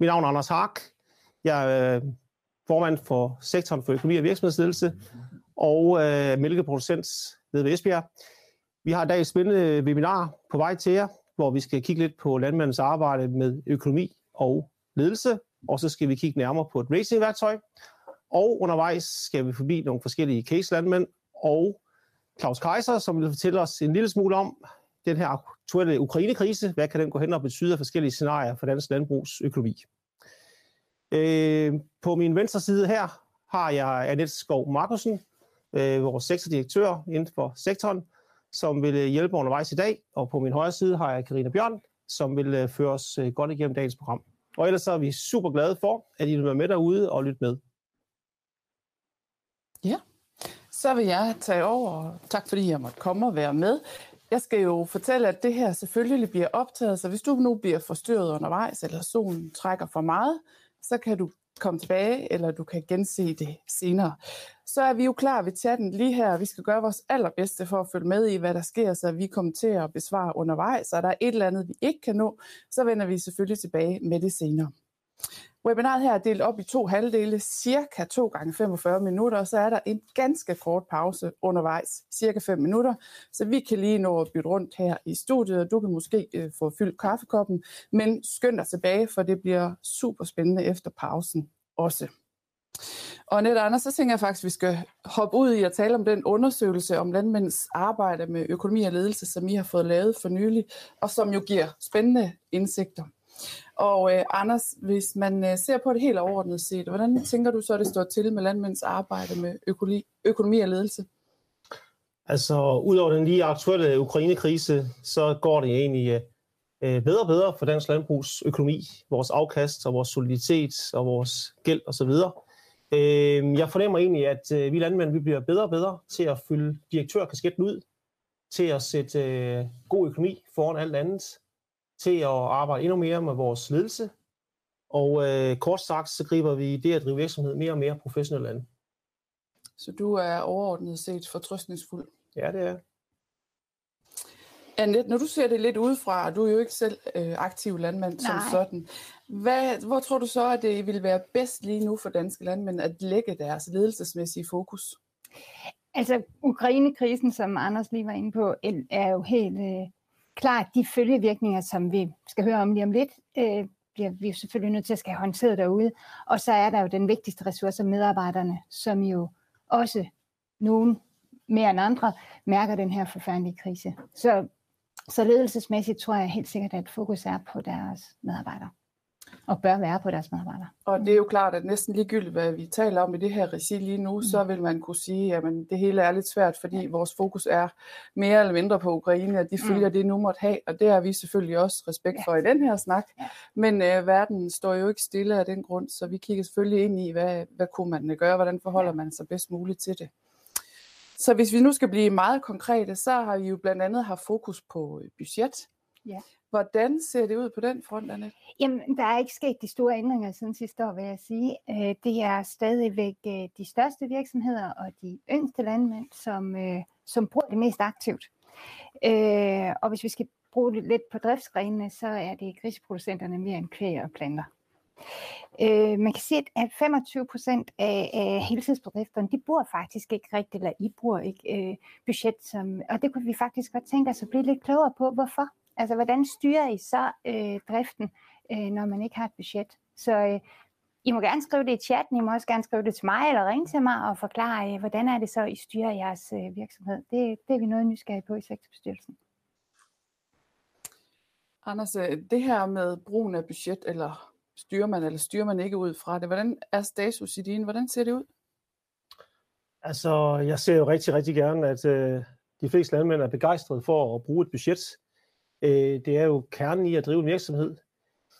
Mit navn er Anders Hark. Jeg er øh, formand for sektoren for økonomi og virksomhedsledelse og øh, mælkeproducent ved Esbjerg. Vi har i dag et spændende webinar på vej til jer, hvor vi skal kigge lidt på landmandens arbejde med økonomi og ledelse, og så skal vi kigge nærmere på et racingværktøj, og undervejs skal vi forbi nogle forskellige case-landmænd, og Claus Kaiser, som vil fortælle os en lille smule om den her aktuelle Ukraine-krise. Hvad kan den gå hen og betyde af forskellige scenarier for dansk landbrugsøkonomi. Øh, på min venstre side her har jeg Annette Skov Markusen, øh, vores sektordirektør inden for sektoren, som vil øh, hjælpe undervejs i dag. Og på min højre side har jeg Karina Bjørn, som vil øh, føre os øh, godt igennem dagens program. Og ellers så er vi super glade for, at I vil være med derude og lytte med. Ja, så vil jeg tage over. Tak fordi jeg måtte komme og være med. Jeg skal jo fortælle, at det her selvfølgelig bliver optaget, så hvis du nu bliver forstyrret undervejs, eller solen trækker for meget, så kan du komme tilbage, eller du kan gense det senere. Så er vi jo klar ved chatten lige her. Vi skal gøre vores allerbedste for at følge med i, hvad der sker, så vi kommer til at besvare undervejs. Og der er et eller andet, vi ikke kan nå, så vender vi selvfølgelig tilbage med det senere. Webinaret her er delt op i to halvdele, cirka 2 gange 45 minutter, og så er der en ganske kort pause undervejs, cirka 5 minutter, så vi kan lige nå at bytte rundt her i studiet, og du kan måske øh, få fyldt kaffekoppen, men skynd dig tilbage, for det bliver super spændende efter pausen også. Og net Anders, så tænker jeg faktisk, at vi skal hoppe ud i at tale om den undersøgelse om landmænds arbejde med økonomi og ledelse, som I har fået lavet for nylig, og som jo giver spændende indsigter. Og øh, Anders, hvis man øh, ser på det helt overordnet set, hvordan tænker du så, at det står til med landmænds arbejde med økonomi, økonomi og ledelse? Altså, udover den lige aktuelle Ukraine-krise, så går det egentlig øh, øh, bedre og bedre for dansk landbrugs økonomi, vores afkast og vores soliditet og vores gæld osv. Øh, jeg fornemmer egentlig, at øh, vi landmænd vi bliver bedre og bedre til at fylde direktørkasketten ud, til at sætte øh, god økonomi foran alt andet, til at arbejde endnu mere med vores ledelse. Og øh, kort sagt, så griber vi det at drive virksomhed mere og mere professionelt an. Så du er overordnet set fortrøstningsfuld? Ja, det er. Annette, når du ser det lidt udefra, og du er jo ikke selv øh, aktiv landmand Nej. som sådan, hvad, hvor tror du så, at det vil være bedst lige nu for danske landmænd at lægge deres ledelsesmæssige fokus? Altså, Ukraine-krisen, som Anders lige var inde på, er jo helt øh, klart de følgevirkninger, som vi skal høre om lige om lidt, øh, bliver vi jo selvfølgelig nødt til at skal have håndteret derude. Og så er der jo den vigtigste ressource, medarbejderne, som jo også nogen mere end andre mærker den her forfærdelige krise. Så, så ledelsesmæssigt tror jeg helt sikkert, at fokus er på deres medarbejdere og bør være på deres medarbejdere. Og det er jo klart, at næsten ligegyldigt, hvad vi taler om i det her regi lige nu, mm. så vil man kunne sige, at det hele er lidt svært, fordi vores fokus er mere eller mindre på Ukraine, at de mm. følger mm. det nu måtte have, og det har vi selvfølgelig også respekt for ja. i den her snak. Ja. Men øh, verden står jo ikke stille af den grund, så vi kigger selvfølgelig ind i, hvad, hvad kunne man gøre, hvordan forholder ja. man sig bedst muligt til det. Så hvis vi nu skal blive meget konkrete, så har vi jo blandt andet haft fokus på budget. Ja. Hvordan ser det ud på den front, Annette? Jamen, der er ikke sket de store ændringer siden sidste år, vil jeg sige. Øh, det er stadigvæk øh, de største virksomheder og de yngste landmænd, som, øh, som bruger det mest aktivt. Og hvis vi skal bruge det lidt på driftsgrenene, så er det griseproducenterne mere end kvæg og planter. Øh, man kan se, at 25 procent af, af heltidsbedrifterne, de bruger faktisk ikke rigtigt, eller I bruger ikke øh, budget, som, og det kunne vi faktisk godt tænke os at blive lidt klogere på, hvorfor. Altså, hvordan styrer I så øh, driften, øh, når man ikke har et budget? Så øh, I må gerne skrive det i chatten, I må også gerne skrive det til mig, eller ringe til mig og forklare, øh, hvordan er det så, I styrer jeres øh, virksomhed. Det, det er vi noget nysgerrige på i sektorbestyrelsen. Anders, øh, det her med brugen af budget, eller styrer man, eller styrer man ikke ud fra det, hvordan er status i din? Hvordan ser det ud? Altså, jeg ser jo rigtig, rigtig gerne, at øh, de fleste landmænd er begejstrede for at bruge et budget. Øh, det er jo kernen i at drive en virksomhed.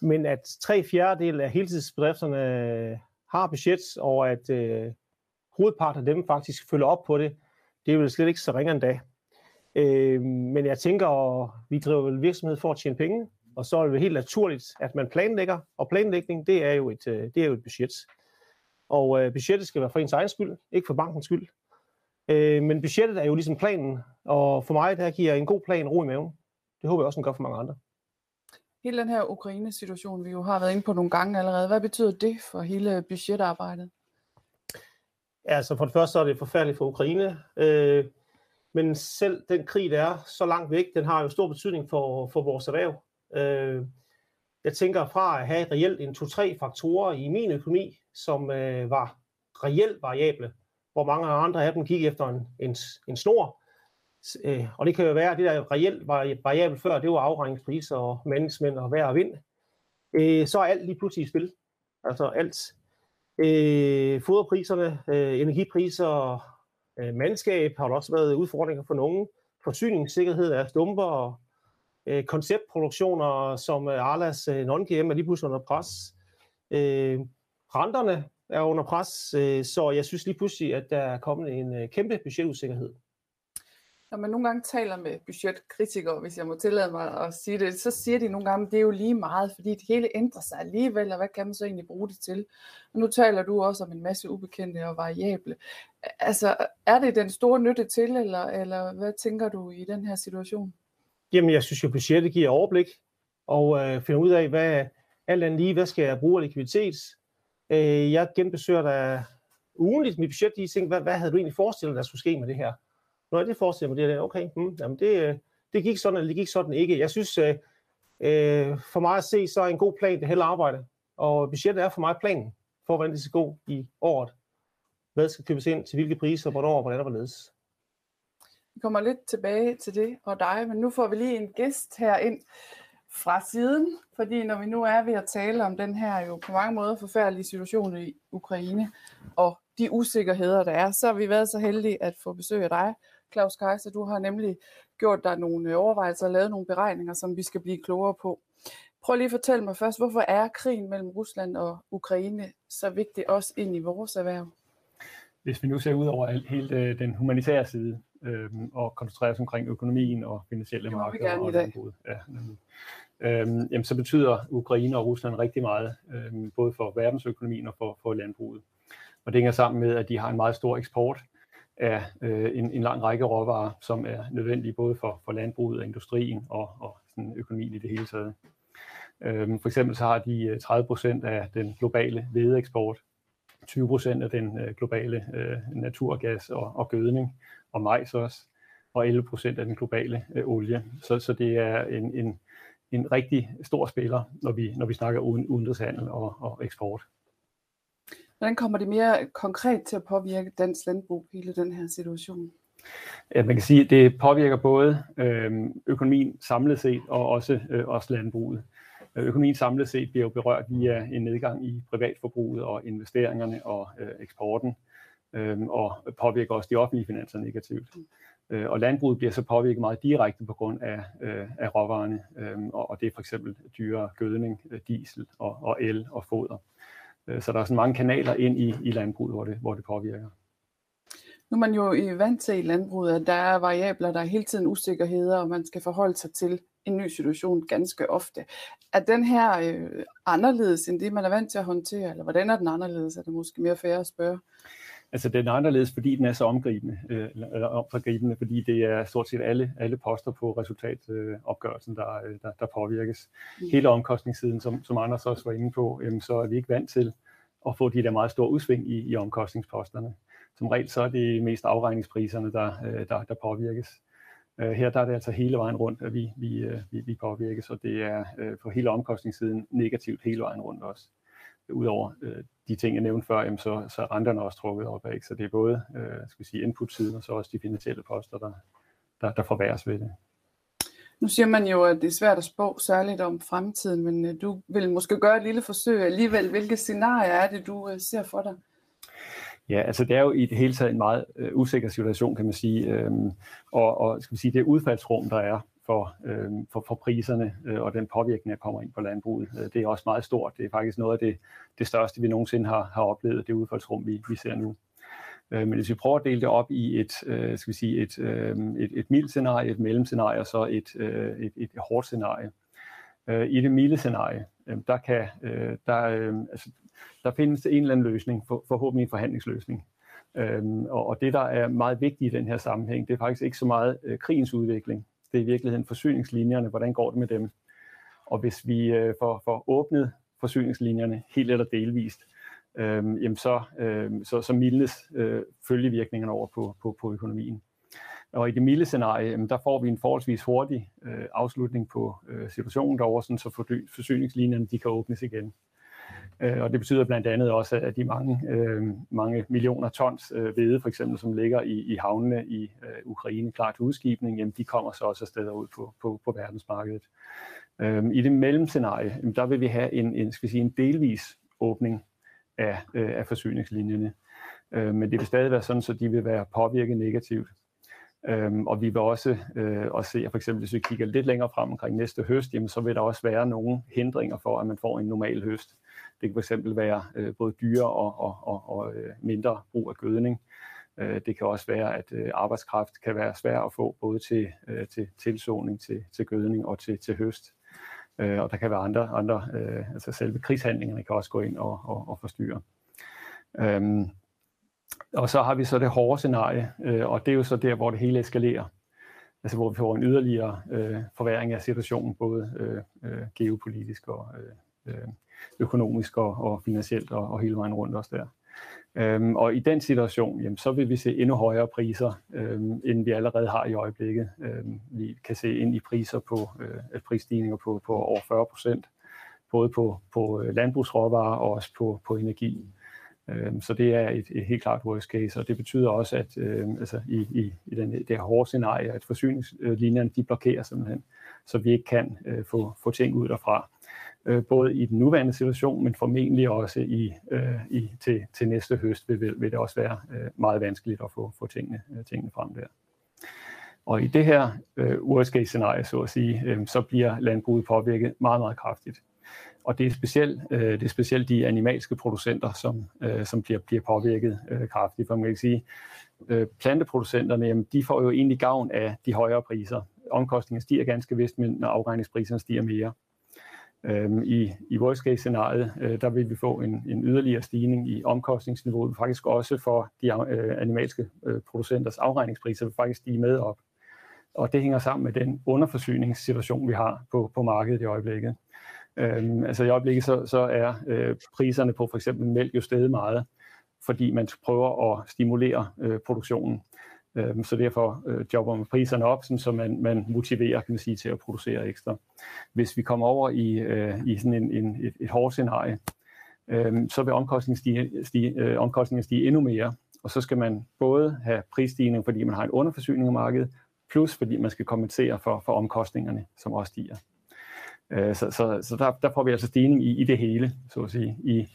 Men at tre fjerdedel af heltidsbedrifterne øh, har budget, og at øh, hovedparten af dem faktisk følger op på det, det er vel slet ikke så ringe endda. Øh, men jeg tænker, at vi driver vel virksomhed for at tjene penge, og så er det helt naturligt, at man planlægger, og planlægning, det er jo et, øh, det er jo et budget. Og øh, budgettet skal være for ens egen skyld, ikke for bankens skyld. Øh, men budgettet er jo ligesom planen, og for mig der giver en god plan ro i maven. Det håber jeg også, den gør for mange andre. Hele den her Ukraine-situation, vi jo har været inde på nogle gange allerede, hvad betyder det for hele budgetarbejdet? Altså for det første så er det forfærdeligt for Ukraine, øh, men selv den krig, der er så langt væk, den har jo stor betydning for, for vores erhverv. Øh, jeg tænker fra at have reelt en to-tre faktorer i min økonomi, som øh, var reelt variable, hvor mange andre af dem gik efter en, en, en snor. Øh, og det kan jo være, at det der reelt var variabelt før, det var afregningspriser og management og vejr og vind. Øh, så er alt lige pludselig i spil. Altså alt. Øh, foderpriserne, øh, energipriser, øh, mandskab har der også været udfordringer for nogen. Forsyningssikkerhed er stumper, og øh, konceptproduktioner som øh, Arlas øh, non-GM er lige pludselig under pres. Øh, renterne er under pres, øh, så jeg synes lige pludselig, at der er kommet en øh, kæmpe budgetusikkerhed. Når man nogle gange taler med budgetkritikere, hvis jeg må tillade mig at sige det, så siger de nogle gange, at det er jo lige meget, fordi det hele ændrer sig alligevel, og hvad kan man så egentlig bruge det til? Og nu taler du også om en masse ubekendte og variable. Altså, er det den store nytte til, eller, eller hvad tænker du i den her situation? Jamen, jeg synes jo, budgettet giver overblik, og øh, finder ud af, hvad alt andet lige, hvad skal jeg bruge af likviditet? Øh, jeg genbesøger da ugenligt mit budget, lige tænker, hvad, hvad havde du egentlig forestillet, der skulle ske med det her? Nå, det forestiller mig, det er okay, hmm, jamen det, øh, det gik sådan, eller det gik sådan ikke. Jeg synes, øh, øh, for mig at se, så er en god plan det hele arbejde, og budgettet er for mig planen, for hvordan det skal gå i året. Hvad skal købes ind, til hvilke priser, hvornår og hvordan og hvorledes. Vi kommer lidt tilbage til det og dig, men nu får vi lige en gæst her ind fra siden, fordi når vi nu er ved at tale om den her jo på mange måder forfærdelige situation i Ukraine, og de usikkerheder, der er, så har vi været så heldige at få besøg af dig, Claus Kaiser. Du har nemlig gjort dig nogle overvejelser og lavet nogle beregninger, som vi skal blive klogere på. Prøv lige at fortælle mig først, hvorfor er krigen mellem Rusland og Ukraine så vigtig også ind i vores erhverv? Hvis vi nu ser ud over hele øh, den humanitære side, øhm, og koncentrerer os omkring økonomien og finansielle markeder og landbruget. Ja, øhm, jamen, så betyder Ukraine og Rusland rigtig meget, øhm, både for verdensøkonomien og for, for landbruget. Og det hænger sammen med, at de har en meget stor eksport af øh, en, en lang række råvarer, som er nødvendige både for, for landbruget og industrien og, og sådan økonomien i det hele taget. Øh, for eksempel så har de 30 øh, procent af den globale hvedeeksport, 20 procent af den øh, globale øh, naturgas og, og gødning, og majs også, og 11 procent af den globale øh, olie. Så, så det er en, en, en rigtig stor spiller, når vi, når vi snakker uden, udenrigshandel og, og eksport. Hvordan kommer det mere konkret til at påvirke dansk landbrug, hele den her situation? Ja, man kan sige, at det påvirker både øhm, økonomien samlet set og også, øh, også landbruget. Økonomien samlet set bliver jo berørt via en nedgang i privatforbruget og investeringerne og øh, eksporten, øh, og påvirker også de offentlige finanser negativt. Øh, og landbruget bliver så påvirket meget direkte på grund af, øh, af råvarerne, øh, og, og det er for eksempel dyre gødning, øh, diesel og, og el og foder. Øh, så der er sådan mange kanaler ind i, i landbruget, hvor det, hvor det påvirker. Nu er man jo i vant til i landbruget, at der er variabler, der er hele tiden usikkerheder, og man skal forholde sig til en ny situation ganske ofte. Er den her øh, anderledes end det, man er vant til at håndtere, eller hvordan er den anderledes? Er det måske mere fair at spørge? Altså den er anderledes, fordi den er så omgribende, øh, eller omforgribende, fordi det er stort set alle, alle poster på resultatopgørelsen, øh, der, der, der påvirkes. Mm. Hele omkostningssiden, som, som Anders også var inde på, øh, så er vi ikke vant til at få de der meget store udsving i, i omkostningsposterne. Som regel så er det mest afregningspriserne, der, øh, der, der påvirkes. Øh, her der er det altså hele vejen rundt, at vi, vi, øh, vi, vi påvirkes, og det er øh, på hele omkostningssiden negativt hele vejen rundt også. Udover øh, de ting, jeg nævnte før, jamen, så, så er renterne også trukket op af. Så det er både øh, skal vi sige, input-siden og så også de finansielle poster, der, der, der forværres ved det. Nu siger man jo, at det er svært at spå særligt om fremtiden, men øh, du vil måske gøre et lille forsøg alligevel. Hvilke scenarier er det, du øh, ser for dig? Ja, altså det er jo i det hele taget en meget øh, usikker situation, kan man sige. Øhm, og, og skal vi sige, det udfaldsrum, der er for, øh, for, for priserne øh, og den påvirkning, der kommer ind på landbruget. Øh, det er også meget stort. Det er faktisk noget af det, det største, vi nogensinde har, har oplevet, det udfaldsrum, vi, vi ser nu. Øh, men hvis vi prøver at dele det op i et, øh, skal vi sige, et, øh, et, et mildt scenarie, et mellemscenarie og så et, øh, et, et hårdt scenarie. Øh, I det milde scenarie, øh, der, kan, øh, der, øh, altså, der findes en eller anden løsning, for, forhåbentlig en forhandlingsløsning. Øhm, og, og det, der er meget vigtigt i den her sammenhæng, det er faktisk ikke så meget øh, krigens udvikling, det er i virkeligheden forsyningslinjerne, hvordan går det med dem. Og hvis vi øh, får, får åbnet forsyningslinjerne helt eller delvist, øh, jamen så, øh, så, så mildnes øh, følgevirkningerne over på, på, på økonomien. Og i det milde scenarie, jamen, der får vi en forholdsvis hurtig øh, afslutning på øh, situationen derovre, sådan, så forsyningslinjerne de kan åbnes igen. Øh, og det betyder blandt andet også, at de mange, øh, mange millioner tons øh, hvede, for eksempel, som ligger i, i havnene i øh, Ukraine klar til udskibning, jamen, de kommer så også afsted ud på, på, på verdensmarkedet. I det mellemscenarie, jamen, der vil vi have en, en, skal sige, en delvis åbning af, af forsyningslinjerne. Men det vil stadig være sådan, så de vil være påvirket negativt. Øhm, og vi vil også, øh, også se, at for eksempel hvis vi kigger lidt længere frem omkring næste høst, jamen, så vil der også være nogle hindringer for, at man får en normal høst. Det kan fx være øh, både dyre og, og, og, og øh, mindre brug af gødning. Øh, det kan også være, at øh, arbejdskraft kan være svær at få både til, øh, til tilsåning, til, til gødning og til, til høst. Øh, og der kan være andre, andre øh, altså selve krigshandlingerne kan også gå ind og, og, og forstyrre. Øhm, og så har vi så det hårde scenarie, øh, og det er jo så der, hvor det hele eskalerer. Altså hvor vi får en yderligere øh, forværing af situationen, både øh, øh, geopolitisk og øh, øh økonomisk og, og finansielt og, og hele vejen rundt også der. Øhm, og i den situation, jamen, så vil vi se endnu højere priser, øhm, end vi allerede har i øjeblikket. Øhm, vi kan se ind i priser på øh, prisstigninger på, på over 40 procent, både på, på øh, landbrugsråvarer og også på, på energi. Øhm, så det er et, et helt klart worst case, og det betyder også, at øhm, altså i, i, i den, det her hårde scenarie, at forsyningslinjerne de blokerer simpelthen, så vi ikke kan øh, få, få ting ud derfra øh, både i den nuværende situation, men formentlig også i, øh, i til, til næste høst vil, vil, det også være øh, meget vanskeligt at få, få tingene, øh, tingene frem der. Og i det her øh, worst case scenarie, så at sige, øh, så bliver landbruget påvirket meget, meget kraftigt. Og det er specielt, øh, det er specielt de animalske producenter, som, øh, som bliver, bliver påvirket øh, kraftigt. For man kan sige, øh, planteproducenterne, jamen, de får jo egentlig gavn af de højere priser. Omkostningerne stiger ganske vist, men når afregningspriserne stiger mere. Øhm, I, i worst case scenariet, øh, der vil vi få en, en yderligere stigning i omkostningsniveauet, faktisk også for de øh, animalske øh, producenters afregningspriser vil faktisk stige med op. Og det hænger sammen med den underforsyningssituation, vi har på, på markedet i øjeblikket. Øhm, altså i øjeblikket så, så er øh, priserne på for eksempel mælk jo steget meget, fordi man prøver at stimulere øh, produktionen. Øhm, så derfor øh, jobber man priserne op, sådan, så man, man motiverer kan man sige, til at producere ekstra. Hvis vi kommer over i, øh, i sådan en, en, et, et hårdt scenarie, øh, så vil omkostningen stige, stige, øh, omkostningen stige endnu mere, og så skal man både have prisstigning, fordi man har en underforsyning af markedet, plus fordi man skal kompensere for, for omkostningerne, som også stiger. Øh, så så, så der, der får vi altså stigning i, i det hele, så at sige, i,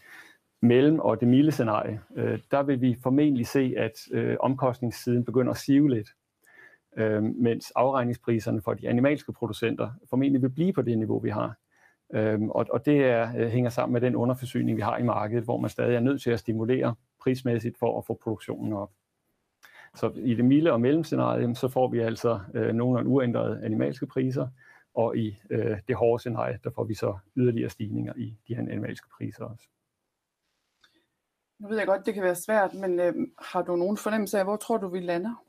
mellem og det milde scenarie, øh, der vil vi formentlig se, at øh, omkostningssiden begynder at sive lidt, øh, mens afregningspriserne for de animalske producenter formentlig vil blive på det niveau, vi har. Øh, og, og det er, øh, hænger sammen med den underforsyning, vi har i markedet, hvor man stadig er nødt til at stimulere prismæssigt for at få produktionen op. Så i det milde og mellemscenarie, så får vi altså øh, nogenlunde uændrede animalske priser, og i øh, det hårde scenarie, der får vi så yderligere stigninger i de her animalske priser også. Nu ved jeg godt, det kan være svært, men øh, har du nogen fornemmelse af, hvor tror du, vi lander?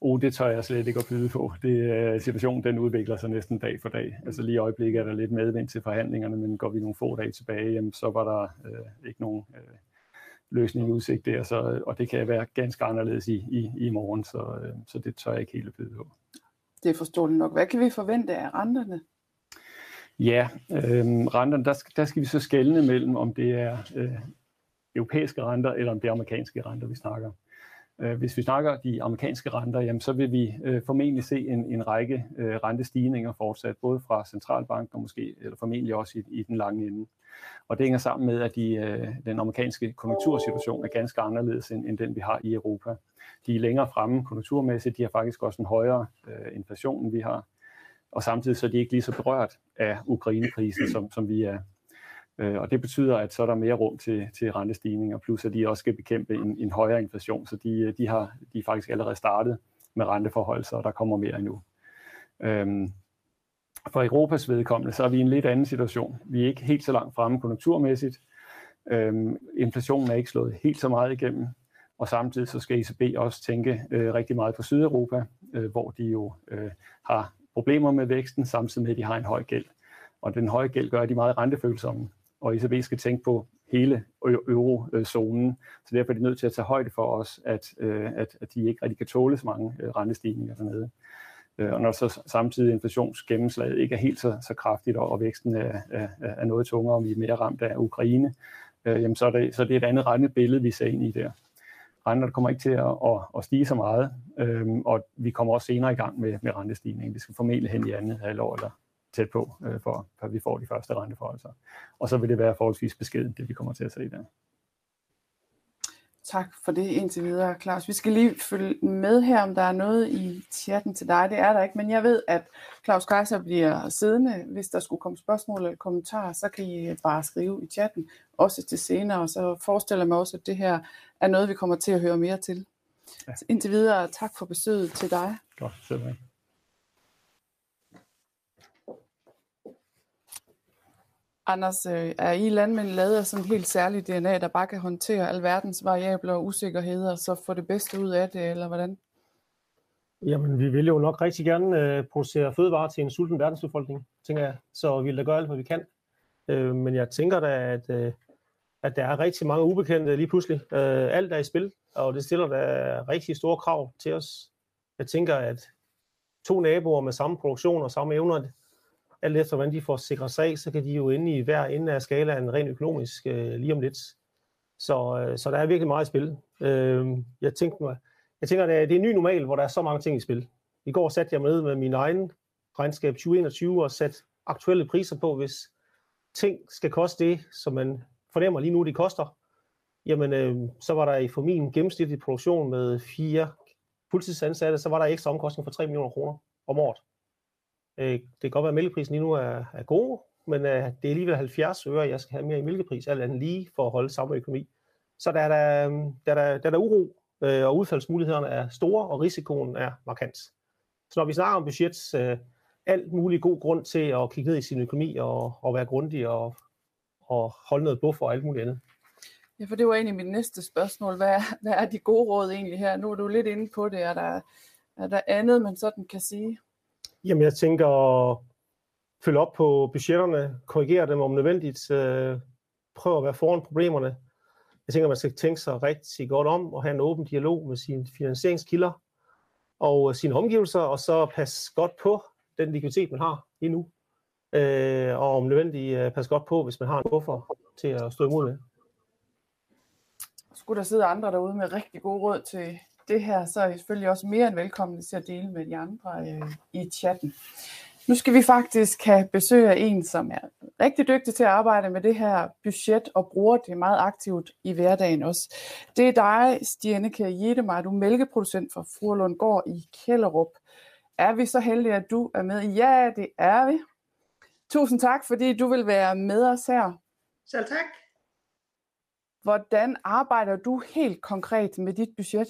Oh, det tør jeg slet ikke at byde på. Det, uh, situationen den udvikler sig næsten dag for dag. Altså lige i øjeblikket er der lidt medvind til forhandlingerne, men går vi nogle få dage tilbage, jamen, så var der uh, ikke nogen uh, løsning i udsigt der, så, og det kan være ganske anderledes i, i, i morgen, så, uh, så det tør jeg ikke helt at byde på. Det er forståeligt nok. Hvad kan vi forvente af renterne? Ja, øh, renterne, der, der skal vi så skelne mellem, om det er øh, europæiske renter, eller om det er amerikanske renter, vi snakker. Øh, hvis vi snakker de amerikanske renter, jamen, så vil vi øh, formentlig se en, en række øh, rentestigninger fortsat, både fra centralbanken og måske, eller formentlig også i, i den lange ende. Og det hænger sammen med, at de, øh, den amerikanske konjunktursituation er ganske anderledes end, end den, vi har i Europa. De er længere fremme konjunkturmæssigt, de har faktisk også en højere øh, inflation, end vi har. Og samtidig så er de ikke lige så berørt af Ukrainekrisen, som, som vi er. Øh, og det betyder, at så er der mere rum til, til rentestigninger, plus at de også skal bekæmpe en, en højere inflation, så de, øh, de, har, de er faktisk allerede startet med renteforhold, så der kommer mere endnu. Øhm, for Europas vedkommende, så er vi i en lidt anden situation. Vi er ikke helt så langt fremme konjunkturmæssigt. Øhm, inflationen er ikke slået helt så meget igennem, og samtidig så skal ECB også tænke øh, rigtig meget på Sydeuropa, øh, hvor de jo øh, har problemer med væksten, samtidig med, at de har en høj gæld. Og den høje gæld gør, at de er meget rentefølsomme, og ECB skal tænke på hele eurozonen, så derfor er de nødt til at tage højde for os, at, øh, at, at de ikke rigtig kan tåle så mange øh, rentestigninger dernede. Øh, og når så samtidig inflationsgennemslaget ikke er helt så, så kraftigt, og væksten er, er, er noget tungere, og vi er mere ramt af Ukraine, øh, jamen så, er det, så er det et andet rentebillede, vi ser ind i der. Renterne kommer ikke til at, at, at stige så meget, øh, og vi kommer også senere i gang med, med rentestigningen. Det skal formentlig hen i andet halvår eller tæt på, øh, for, for vi får de første renteforholdelser. Og så vil det være forholdsvis beskeden, det vi kommer til at se der. Tak for det indtil videre, Claus. Vi skal lige følge med her, om der er noget i chatten til dig. Det er der ikke, men jeg ved, at Claus Kaiser bliver siddende. Hvis der skulle komme spørgsmål eller kommentarer, så kan I bare skrive i chatten, også til senere. Og så forestiller jeg mig også, at det her er noget, vi kommer til at høre mere til. Ja. indtil videre, tak for besøget til dig. Godt, selv Anders, øh, er I landmænd lavet af sådan en helt særlig DNA, der bare kan håndtere alverdens variabler og usikkerheder, så få det bedste ud af det, eller hvordan? Jamen, vi vil jo nok rigtig gerne øh, producere fødevarer til en sulten verdensbefolkning, tænker jeg. Så vi vil da gøre alt, hvad vi kan. Øh, men jeg tænker da, at, øh, at der er rigtig mange ubekendte lige pludselig. Øh, alt er i spil, og det stiller da rigtig store krav til os. Jeg tænker, at to naboer med samme produktion og samme evner, alt efter hvordan de får sikret sig af, så kan de jo inde i hver ende af skalaen rent økonomisk øh, lige om lidt. Så, øh, så der er virkelig meget i spil. Øh, jeg, tænkte mig, jeg tænker, at det er en ny normal, hvor der er så mange ting i spil. I går satte jeg mig ned med min egen regnskab 2021 og sat aktuelle priser på, hvis ting skal koste det, som man fornemmer lige nu, det koster, jamen øh, så var der for min gennemsnitlige produktion med fire fuldtidsansatte, så var der ekstra omkostning for 3 millioner kroner om året. Øh, det kan godt være, at mælkeprisen lige nu er, er god, men øh, det er alligevel 70 øre, jeg skal have mere i mælkepris, alt andet lige for at holde samme økonomi. Så der er der, øhm, der, der, der, der uro, øh, og udfaldsmulighederne er store, og risikoen er markant. Så når vi snakker om budget, øh, alt mulig god grund til at kigge ned i sin økonomi og, og være grundig og, og holde noget buffer og alt muligt andet. Ja, for det var egentlig mit næste spørgsmål. Hvad er, hvad er de gode råd egentlig her? Nu er du lidt inde på det. Er der, er der andet, man sådan kan sige? Jamen, jeg tænker at følge op på budgetterne, korrigere dem om nødvendigt, øh, prøve at være foran problemerne. Jeg tænker, man skal tænke sig rigtig godt om og have en åben dialog med sine finansieringskilder og øh, sine omgivelser, og så passe godt på den likviditet, man har lige nu. Øh, og om nødvendigt øh, passe godt på, hvis man har en buffer til at stå imod med. Skulle der sidde andre derude med rigtig gode råd til det her, så er I selvfølgelig også mere end velkommen til at dele med de andre øh, i chatten. Nu skal vi faktisk have besøg af en, som er rigtig dygtig til at arbejde med det her budget og bruger det meget aktivt i hverdagen også. Det er dig, Stianeke Jedemar, du er mælkeproducent for Furlund Gård i Kællerup. Er vi så heldige, at du er med? Ja, det er vi. Tusind tak, fordi du vil være med os her. Selv tak. Hvordan arbejder du helt konkret med dit budget?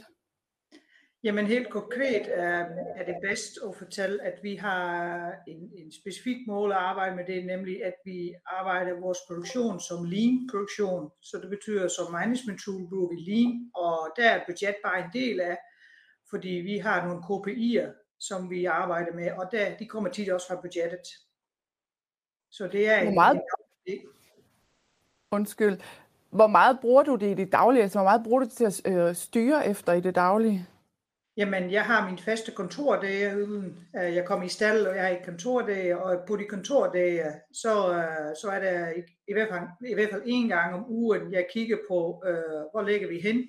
Jamen helt konkret er, er det bedst at fortælle, at vi har en, en specifik mål at arbejde med det, nemlig at vi arbejder vores produktion som lean produktion. Så det betyder, at som management tool bruger vi lean, og der er budget bare en del af, fordi vi har nogle KPI'er, som vi arbejder med, og der, de kommer tit også fra budgettet. Så det er Hvor meget... en Undskyld. Hvor meget bruger du det i det daglige? Altså, hvor meget bruger du det til at øh, styre efter i det daglige? Jamen, jeg har min faste kontordage, øh, jeg kommer i stald, og jeg har et kontordage, og på de kontordage, så, øh, så er der i, i, hvert fald, i hvert fald en gang om ugen, jeg kigger på, øh, hvor ligger vi hen,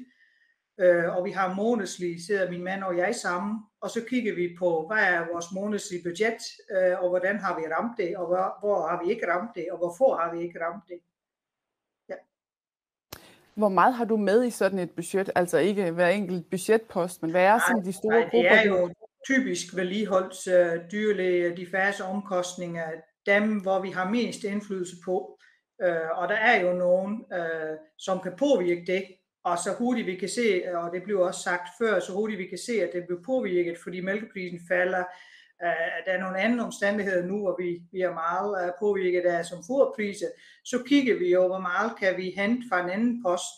øh, og vi har månedslig, sidder min mand og jeg sammen, og så kigger vi på, hvad er vores månedslige budget, øh, og hvordan har vi ramt det, og hvor, hvor har vi ikke ramt det, og hvorfor har vi ikke ramt det. Hvor meget har du med i sådan et budget? Altså ikke hver enkelt budgetpost, men hvad er sådan de store nej, grupper? det er jo typisk vedligeholds uh, dyrlæge, diverse omkostninger, dem hvor vi har mest indflydelse på. Uh, og der er jo nogen, uh, som kan påvirke det, og så hurtigt vi kan se, og det blev også sagt før, så hurtigt vi kan se, at det bliver påvirket, fordi mælkeprisen falder, Øh, der er nogle andre omstændigheder nu, hvor vi, vi er meget øh, påvirket af som foderpriser, så kigger vi jo, hvor meget kan vi hente fra en anden post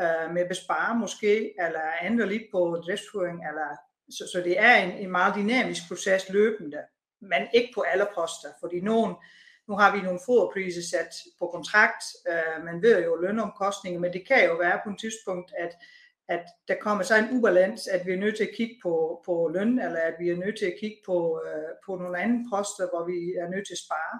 uh, med bespare måske, eller ændre lidt på driftsføring, eller, så, så det er en, en meget dynamisk proces løbende. men ikke på alle poster, fordi nogen, nu har vi nogle foderpriser sat på kontrakt, øh, man ved jo lønomkostninger, men det kan jo være på et tidspunkt, at, at der kommer så en ubalans, at vi er nødt til at kigge på, på løn, eller at vi er nødt til at kigge på, øh, på nogle andre poster, hvor vi er nødt til at spare.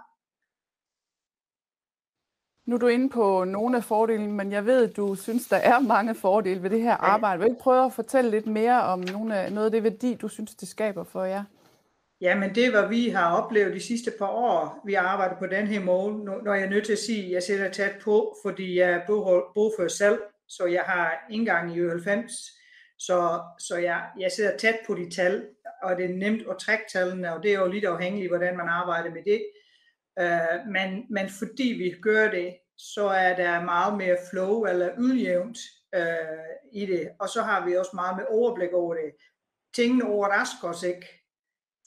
Nu er du inde på nogle af fordelene, men jeg ved, at du synes, der er mange fordele ved det her arbejde. Vil du ikke prøve at fortælle lidt mere om nogle af, noget af det værdi, du synes, det skaber for jer? Jamen det, hvad vi har oplevet de sidste par år, vi har arbejdet på den her måde, når jeg er nødt til at sige, at jeg sætter tæt på, fordi jeg er bogfører selv, så jeg har indgang i 90, så, så jeg, jeg sidder tæt på de tal, og det er nemt at trække tallene, og det er jo lidt afhængigt, hvordan man arbejder med det. Uh, men, men fordi vi gør det, så er der meget mere flow eller udjævnt uh, øh, i det, og så har vi også meget med overblik over det. Tingene overrasker os ikke,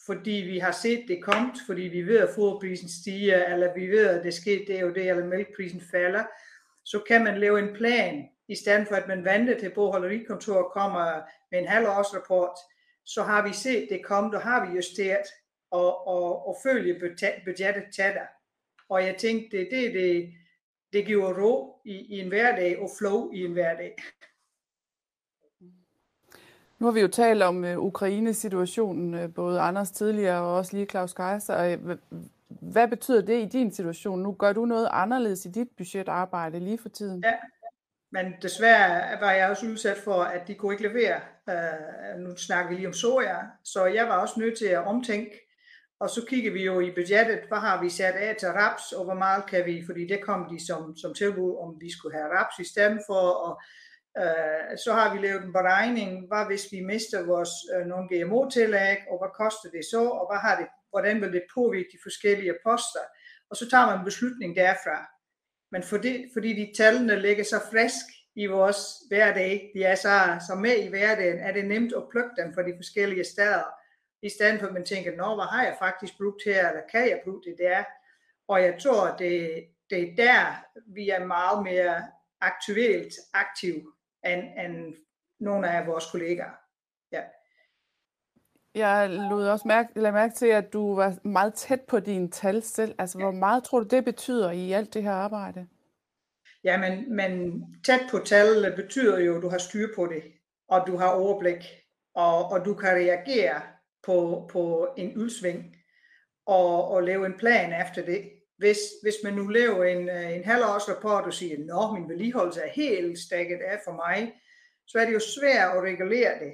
fordi vi har set det komme, fordi vi ved, at foderprisen stiger, eller vi ved, at det sker det og det, eller mælkprisen falder, så kan man lave en plan, i stedet for at man venter til bogholderikontoret kommer med en halvårsrapport, så har vi set det komme, og har vi justeret og, og, og følge budgettet tættere. Og jeg tænkte, det, det, det, det giver ro i, i en hverdag og flow i en hverdag. Nu har vi jo talt om uh, Ukraine-situationen, uh, både Anders tidligere og også lige Claus Kaiser. Uh, hvad betyder det i din situation nu? Gør du noget anderledes i dit budgetarbejde lige for tiden? Ja, men desværre var jeg også udsat for, at de kunne ikke levere. Uh, nu snakker vi lige om soja, så jeg var også nødt til at omtænke. Og så kigger vi jo i budgettet, hvad har vi sat af til raps, og hvor meget kan vi, fordi det kom de som, som tilbud, om vi skulle have raps i stedet for, og Øh, så har vi lavet en beregning, hvad hvis vi mister vores øh, nogle GMO-tillæg, og hvad koster det så, og hvad har det, hvordan vil det påvirke de forskellige poster, og så tager man en beslutning derfra. Men fordi, fordi de tallene ligger så frisk i vores hverdag, de er så, så med i hverdagen, er det nemt at plukke dem fra de forskellige steder, i stedet for at man tænker, nå, hvad har jeg faktisk brugt her, eller kan jeg bruge det der? Og jeg tror, det, det er der, vi er meget mere aktuelt aktiv end, end nogle af vores kollegaer. Ja. Jeg lod også mærke, lade mærke til, at du var meget tæt på dine tal selv. Altså, hvor meget tror du, det betyder i alt det her arbejde? Ja, men, men tæt på tal betyder jo, at du har styr på det, og du har overblik, og, og du kan reagere på, på en udsving, og, og lave en plan efter det. Hvis, hvis man nu laver en, øh, en halvårsrapport og siger, at min vedligeholdelse er helt stakket af for mig, så er det jo svært at regulere det.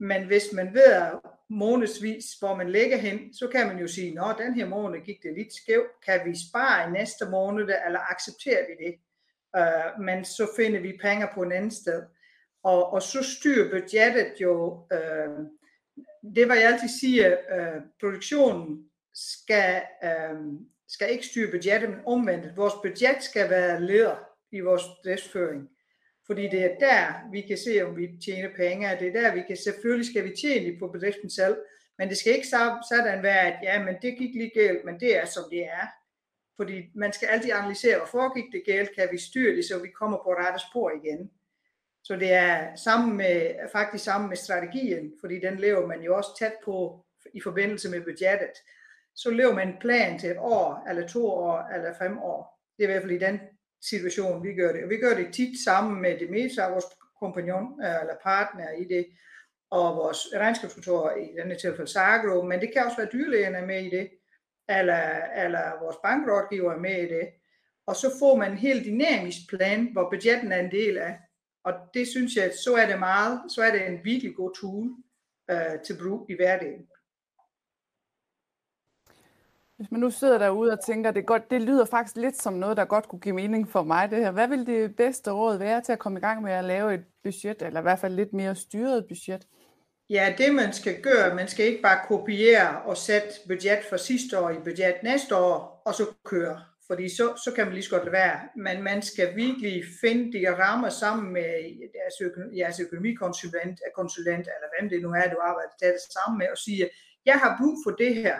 Men hvis man ved månedsvis, hvor man lægger hen, så kan man jo sige, at den her måned gik det lidt skævt. Kan vi spare i næste måned, eller accepterer vi det? Uh, men så finder vi penge på en anden sted. Og, og så styrer budgettet jo, uh, det var jeg altid siger, uh, produktionen skal uh, skal ikke styre budgettet, men omvendt. Vores budget skal være leder i vores driftsføring. Fordi det er der, vi kan se, om vi tjener penge. Det er der, vi kan, selvfølgelig skal vi tjene på bedriften selv, men det skal ikke sådan være, at ja, men det gik lige galt, men det er, som det er. Fordi man skal altid analysere, hvorfor gik det galt, kan vi styre det, så vi kommer på rette spor igen. Så det er sammen med, faktisk sammen med strategien, fordi den lever man jo også tæt på i forbindelse med budgettet så lever man en plan til et år, eller to år, eller fem år. Det er i hvert fald i den situation, vi gør det. Og vi gør det tit sammen med det meste af vores kompagnon, øh, eller partner i det, og vores regnskabskontor, i denne tilfælde Sagro, men det kan også være dyrlægerne med i det, eller, eller vores bankrådgiver er med i det. Og så får man en helt dynamisk plan, hvor budgetten er en del af. Og det synes jeg, så er det meget, så er det en virkelig god tool øh, til brug i hverdagen. Hvis man nu sidder derude og tænker, det, godt, det lyder faktisk lidt som noget, der godt kunne give mening for mig, det her. Hvad vil det bedste råd være til at komme i gang med at lave et budget, eller i hvert fald lidt mere styret budget? Ja, det man skal gøre, man skal ikke bare kopiere og sætte budget for sidste år i budget næste år, og så køre. Fordi så, så kan man lige så godt lade være. Men man skal virkelig finde de rammer sammen med jeres, økonom, jeres økonomikonsulent, konsulent, eller hvem det nu er, du arbejder det sammen med, og sige, jeg har brug for det her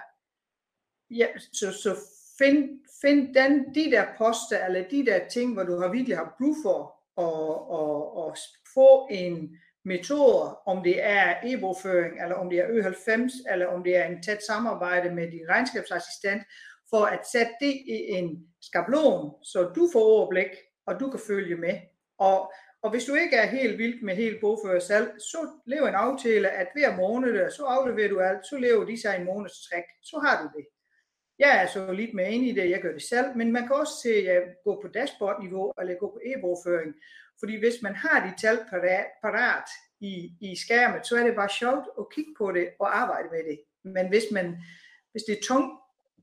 ja, så, så find, find den, de der poster, eller de der ting, hvor du har virkelig har brug for at, at, at få en metode, om det er e-bogføring, eller om det er Ø90, eller om det er en tæt samarbejde med din regnskabsassistent, for at sætte det i en skabelon, så du får overblik, og du kan følge med. Og, og hvis du ikke er helt vild med helt bogfører selv, så lav en aftale, at hver måned, så afleverer du alt, så lever de sig en måneds træk, så har du det. Jeg er så lidt med enig i det, jeg gør det selv, men man kan også se, at gå på dashboard-niveau, eller gå på e-bogføring, fordi hvis man har de tal parat i, i skærmet, så er det bare sjovt at kigge på det og arbejde med det. Men hvis, man, hvis det er tungt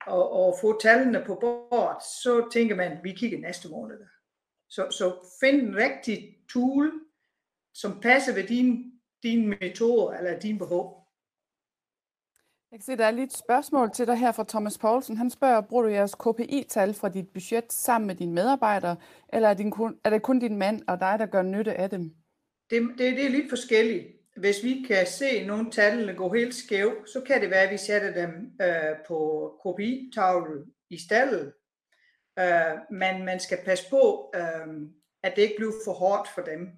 at, at få tallene på bord, så tænker man, vi kigger næste måned. Så, så find en rigtig tool, som passer ved din, din metode eller din behov. Jeg kan se, der er lige et spørgsmål til dig her fra Thomas Poulsen. Han spørger, bruger du jeres KPI-tal fra dit budget sammen med dine medarbejdere, eller er, din kun, er det kun din mand og dig, der gør nytte af dem? Det, det, det er lidt forskelligt. Hvis vi kan se nogle tallene gå helt skæv, så kan det være, at vi sætter dem øh, på KPI-tavlen i stallet. Øh, men man skal passe på, øh, at det ikke bliver for hårdt for dem.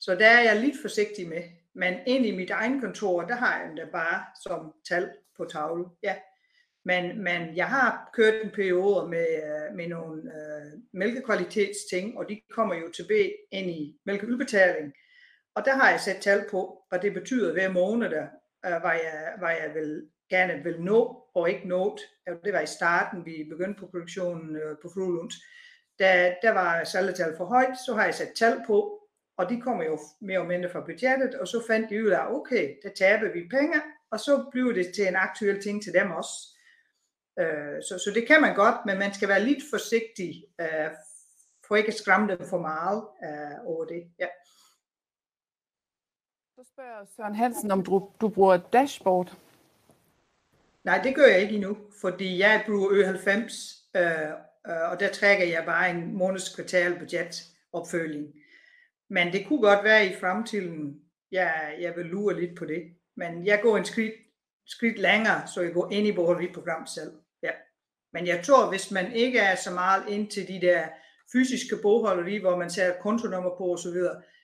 Så der er jeg lidt forsigtig med. Men ind i mit egen kontor, der har jeg dem der bare som tal på tavle. Ja. Men, men jeg har kørt en periode med, øh, med nogle øh, mælkekvalitetsting, og de kommer jo tilbage ind i mælkeudbetaling. Og der har jeg sat tal på, og det betyder, hver måned, der, øh, var, jeg, var jeg vil, gerne vil nå og ikke nået. Det var i starten, vi begyndte på produktionen øh, på Fruelund. Da der var salgetal for højt, så har jeg sat tal på, og de kommer jo mere og mindre fra budgettet, og så fandt de ud af, okay, der taber vi penge, og så bliver det til en aktuel ting til dem også. Øh, så, så det kan man godt, men man skal være lidt forsigtig, øh, for ikke at skræmme dem for meget øh, over det. Ja. Så spørger Søren Hansen, om du, du bruger dashboard. Nej, det gør jeg ikke endnu, fordi jeg bruger Ø90, øh, øh, og der trækker jeg bare en måneds kvartal budget opfølging. Men det kunne godt være i fremtiden, jeg, jeg vil lure lidt på det. Men jeg går en skridt, skridt længere, så jeg går ind i program selv. Ja. Men jeg tror, hvis man ikke er så meget ind til de der fysiske bogholderi, hvor man sætter kontonummer på osv.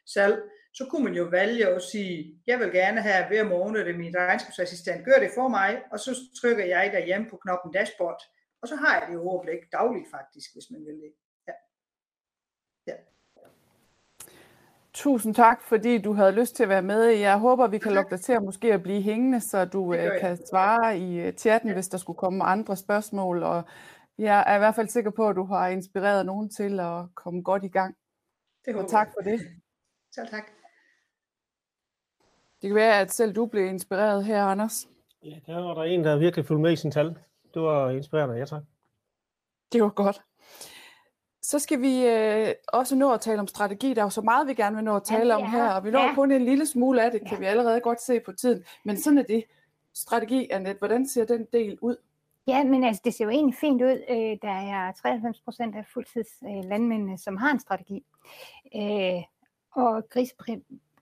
selv, så kunne man jo vælge at sige, jeg vil gerne have hver måned, at min regnskabsassistent gør det for mig, og så trykker jeg derhjemme på knoppen dashboard, og så har jeg det overblik dagligt faktisk, hvis man vil det. Tusind tak, fordi du havde lyst til at være med. Jeg håber, vi kan lukke dig til at måske at blive hængende, så du øh, kan svare i øh, chatten, hvis der skulle komme andre spørgsmål. Og jeg er i hvert fald sikker på, at du har inspireret nogen til at komme godt i gang. Det håber og tak for det. Selv tak. Det kan være, at selv du blev inspireret her, Anders. Ja, der var der en, der virkelig fulgte med i sin tal. Det var inspirerende, ja tak. Det var godt. Så skal vi øh, også nå at tale om strategi. Der er jo så meget, vi gerne vil nå at tale ja, om her, og vi når ja. kun en lille smule af det, kan ja. vi allerede godt se på tiden. Men sådan er det. Strategi, Annette, hvordan ser den del ud? Ja, men altså, det ser jo egentlig fint ud. Øh, der er 93 procent af fuldtidslandmændene, som har en strategi. Øh, og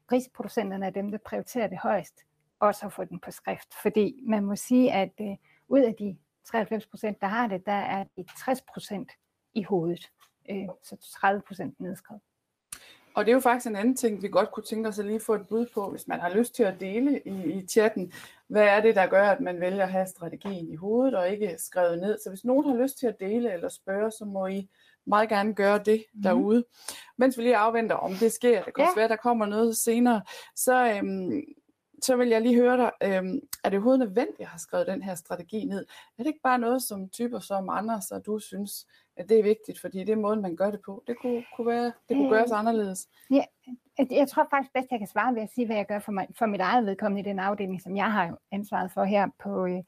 grisproducenterne er dem, der prioriterer det højst, også at få den på skrift. Fordi man må sige, at øh, ud af de 93 procent, der har det, der er de 60 procent i hovedet øh, så 30 procent nedskrevet. Og det er jo faktisk en anden ting, vi godt kunne tænke os at lige få et bud på, hvis man har lyst til at dele i, i chatten. Hvad er det, der gør, at man vælger at have strategien i hovedet og ikke skrevet ned? Så hvis nogen har lyst til at dele eller spørge, så må I meget gerne gøre det mm. derude. Mens vi lige afventer, om det sker, det kan ja. være, at der kommer noget senere, så, øhm, så vil jeg lige høre dig, øhm, er det overhovedet nødvendigt at have skrevet den her strategi ned? Er det ikke bare noget, som typer som Anders og du synes, at det er vigtigt, fordi det er måden, man gør det på. Det kunne, kunne, være, det kunne øh, gøres anderledes. Ja, jeg tror faktisk bedst, jeg kan svare ved at sige, hvad jeg gør for, mig, for mit eget vedkommende i den afdeling, som jeg har ansvaret for her på, øh,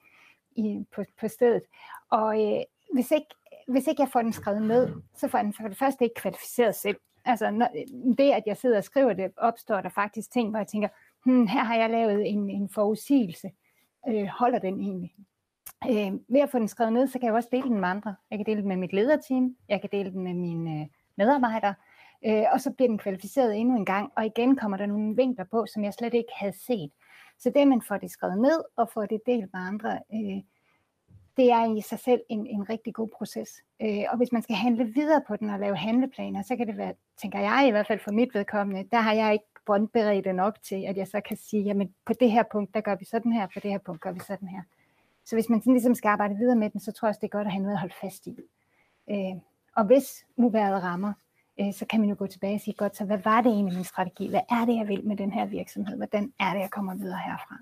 i, på, på stedet. Og øh, hvis, ikke, hvis ikke jeg får den skrevet ned, så får den for det første ikke kvalificeret selv. Altså når, det, at jeg sidder og skriver det, opstår der faktisk ting, hvor jeg tænker, hmm, her har jeg lavet en, en forudsigelse. Øh, holder den egentlig? Øh, ved at få den skrevet ned, så kan jeg også dele den med andre. Jeg kan dele den med mit lederteam, jeg kan dele den med mine øh, medarbejdere, øh, og så bliver den kvalificeret endnu en gang, og igen kommer der nogle vinkler på, som jeg slet ikke havde set. Så det, man får det skrevet ned og får det delt med andre, øh, det er i sig selv en, en rigtig god proces. Øh, og hvis man skal handle videre på den og lave handleplaner, så kan det være, tænker jeg i hvert fald for mit vedkommende, der har jeg ikke båndberedte nok til, at jeg så kan sige, jamen på det her punkt, der gør vi sådan her, på det her punkt gør vi sådan her. Så hvis man sådan ligesom skal arbejde videre med den, så tror jeg også, det er godt at have noget at holde fast i. Øh, og hvis uværet rammer, øh, så kan man jo gå tilbage og sige, godt, så hvad var det egentlig min strategi? Hvad er det, jeg vil med den her virksomhed? Hvordan er det, jeg kommer videre herfra?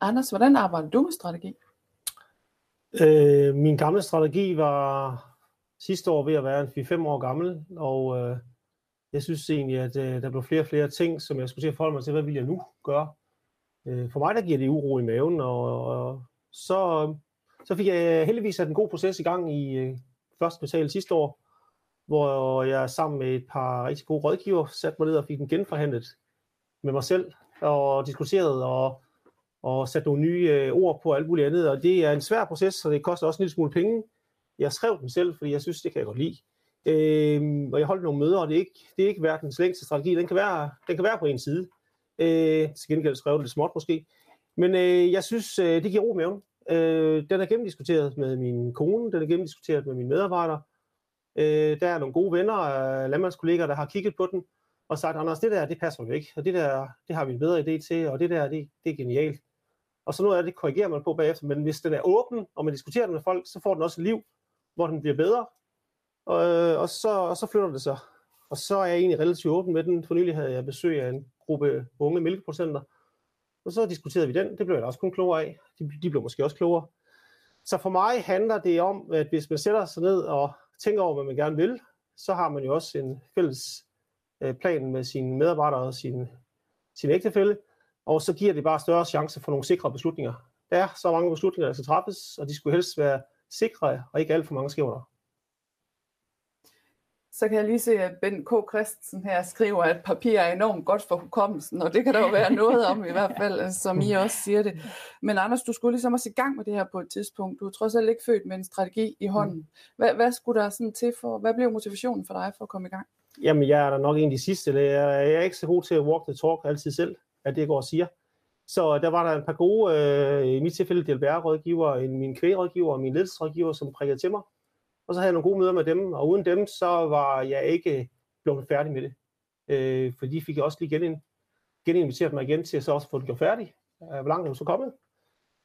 Anders, hvordan arbejder du med strategi? Øh, min gamle strategi var sidste år ved at være en 4-5 år gammel, og øh, jeg synes egentlig, at øh, der blev flere og flere ting, som jeg skulle til at forholde mig til, hvad vil jeg nu gøre? Øh, for mig der giver det uro i maven, og, og så, så fik jeg heldigvis sat en god proces i gang i øh, første kvartal sidste år, hvor jeg sammen med et par rigtig gode rådgiver satte mig ned og fik den genforhandlet med mig selv, og diskuterede og, og satte nogle nye øh, ord på alt muligt andet, og det er en svær proces, så det koster også en lille smule penge. Jeg skrev den selv, fordi jeg synes, det kan jeg godt lide. Øh, og jeg holdt nogle møder, og det er ikke, det er ikke verdens længste strategi. Den kan være, den kan være på en side. Øh, til gengæld skrev det lidt småt måske. Men øh, jeg synes, øh, det giver ro i maven. Øh, den er gennemdiskuteret med min kone, den er gennemdiskuteret med mine medarbejdere. Øh, der er nogle gode venner, og landmandskolleger, der har kigget på den og sagt, Anders, det der, det passer jo ikke, og det der, det har vi en bedre idé til, og det der, det, det er genialt. Og så noget af det korrigerer man på bagefter, men hvis den er åben, og man diskuterer den med folk, så får den også liv, hvor den bliver bedre, og, øh, og, så, og så flytter det sig. Og så er jeg egentlig relativt åben med den. For nylig havde jeg besøg af en gruppe unge mælkeproducenter, og så diskuterede vi den. Det blev jeg også kun klogere af. De, de blev måske også klogere. Så for mig handler det om, at hvis man sætter sig ned og tænker over, hvad man gerne vil, så har man jo også en fælles øh, plan med sine medarbejdere og sin, sin ægtefælde, og så giver det bare større chance for nogle sikre beslutninger. Der er så mange beslutninger, der skal træffes, og de skulle helst være sikre og ikke alt for mange skævner så kan jeg lige se, at Ben K. Christensen her skriver, at papir er enormt godt for hukommelsen, og det kan der jo være noget om i hvert fald, øh, som I også siger det. Men Anders, du skulle ligesom også i gang med det her på et tidspunkt. Du er trods alt ikke født med en strategi i hånden. Hvad, hvad skulle der sådan til for, hvad blev motivationen for dig for at komme i gang? Jamen, jeg er da nok en af de sidste. Jeg er ikke så god til at walk the talk altid selv, at det går og siger. Så øh, der var der en par gode, øh, i mit tilfælde DLBR-rådgiver, min kvægrådgiver og min ledelsesrådgiver, som prikkede til mig og så havde jeg nogle gode møder med dem, og uden dem, så var jeg ikke blevet færdig med det. Øh, for de fik jeg også lige gen, geninviteret mig igen til at så også få det gjort færdigt. Øh, hvor langt er du så kommet?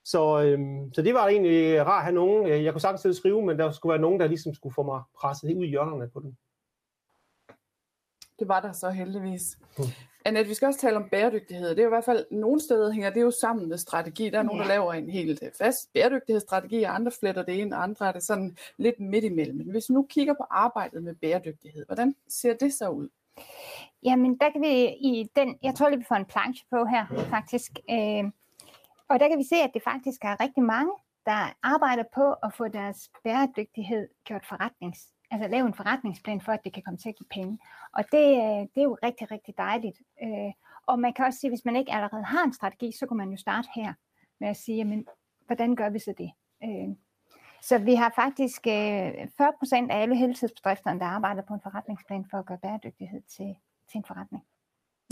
Så, øh, så det var egentlig rart at have nogen. Øh, jeg kunne sagtens skrive, men der skulle være nogen, der ligesom skulle få mig presset ud i hjørnerne på den. Det var der så heldigvis. Mm. Annette, vi skal også tale om bæredygtighed. Det er jo i hvert fald, nogle steder hænger det jo sammen med strategi. Der er nogen, der laver en helt fast bæredygtighedsstrategi, og andre fletter det ind, og andre er det sådan lidt midt imellem. Men hvis vi nu kigger på arbejdet med bæredygtighed, hvordan ser det så ud? Jamen, der kan vi i den, jeg tror lige, vi får en planche på her, faktisk. Øh, og der kan vi se, at det faktisk er rigtig mange, der arbejder på at få deres bæredygtighed gjort forretnings altså lave en forretningsplan for, at det kan komme til at give penge. Og det, øh, det er jo rigtig, rigtig dejligt. Øh, og man kan også sige, hvis man ikke allerede har en strategi, så kan man jo starte her med at sige, jamen, hvordan gør vi så det? Øh, så vi har faktisk 40% af alle heltidsbedrifterne, der arbejder på en forretningsplan for at gøre bæredygtighed til, til en forretning.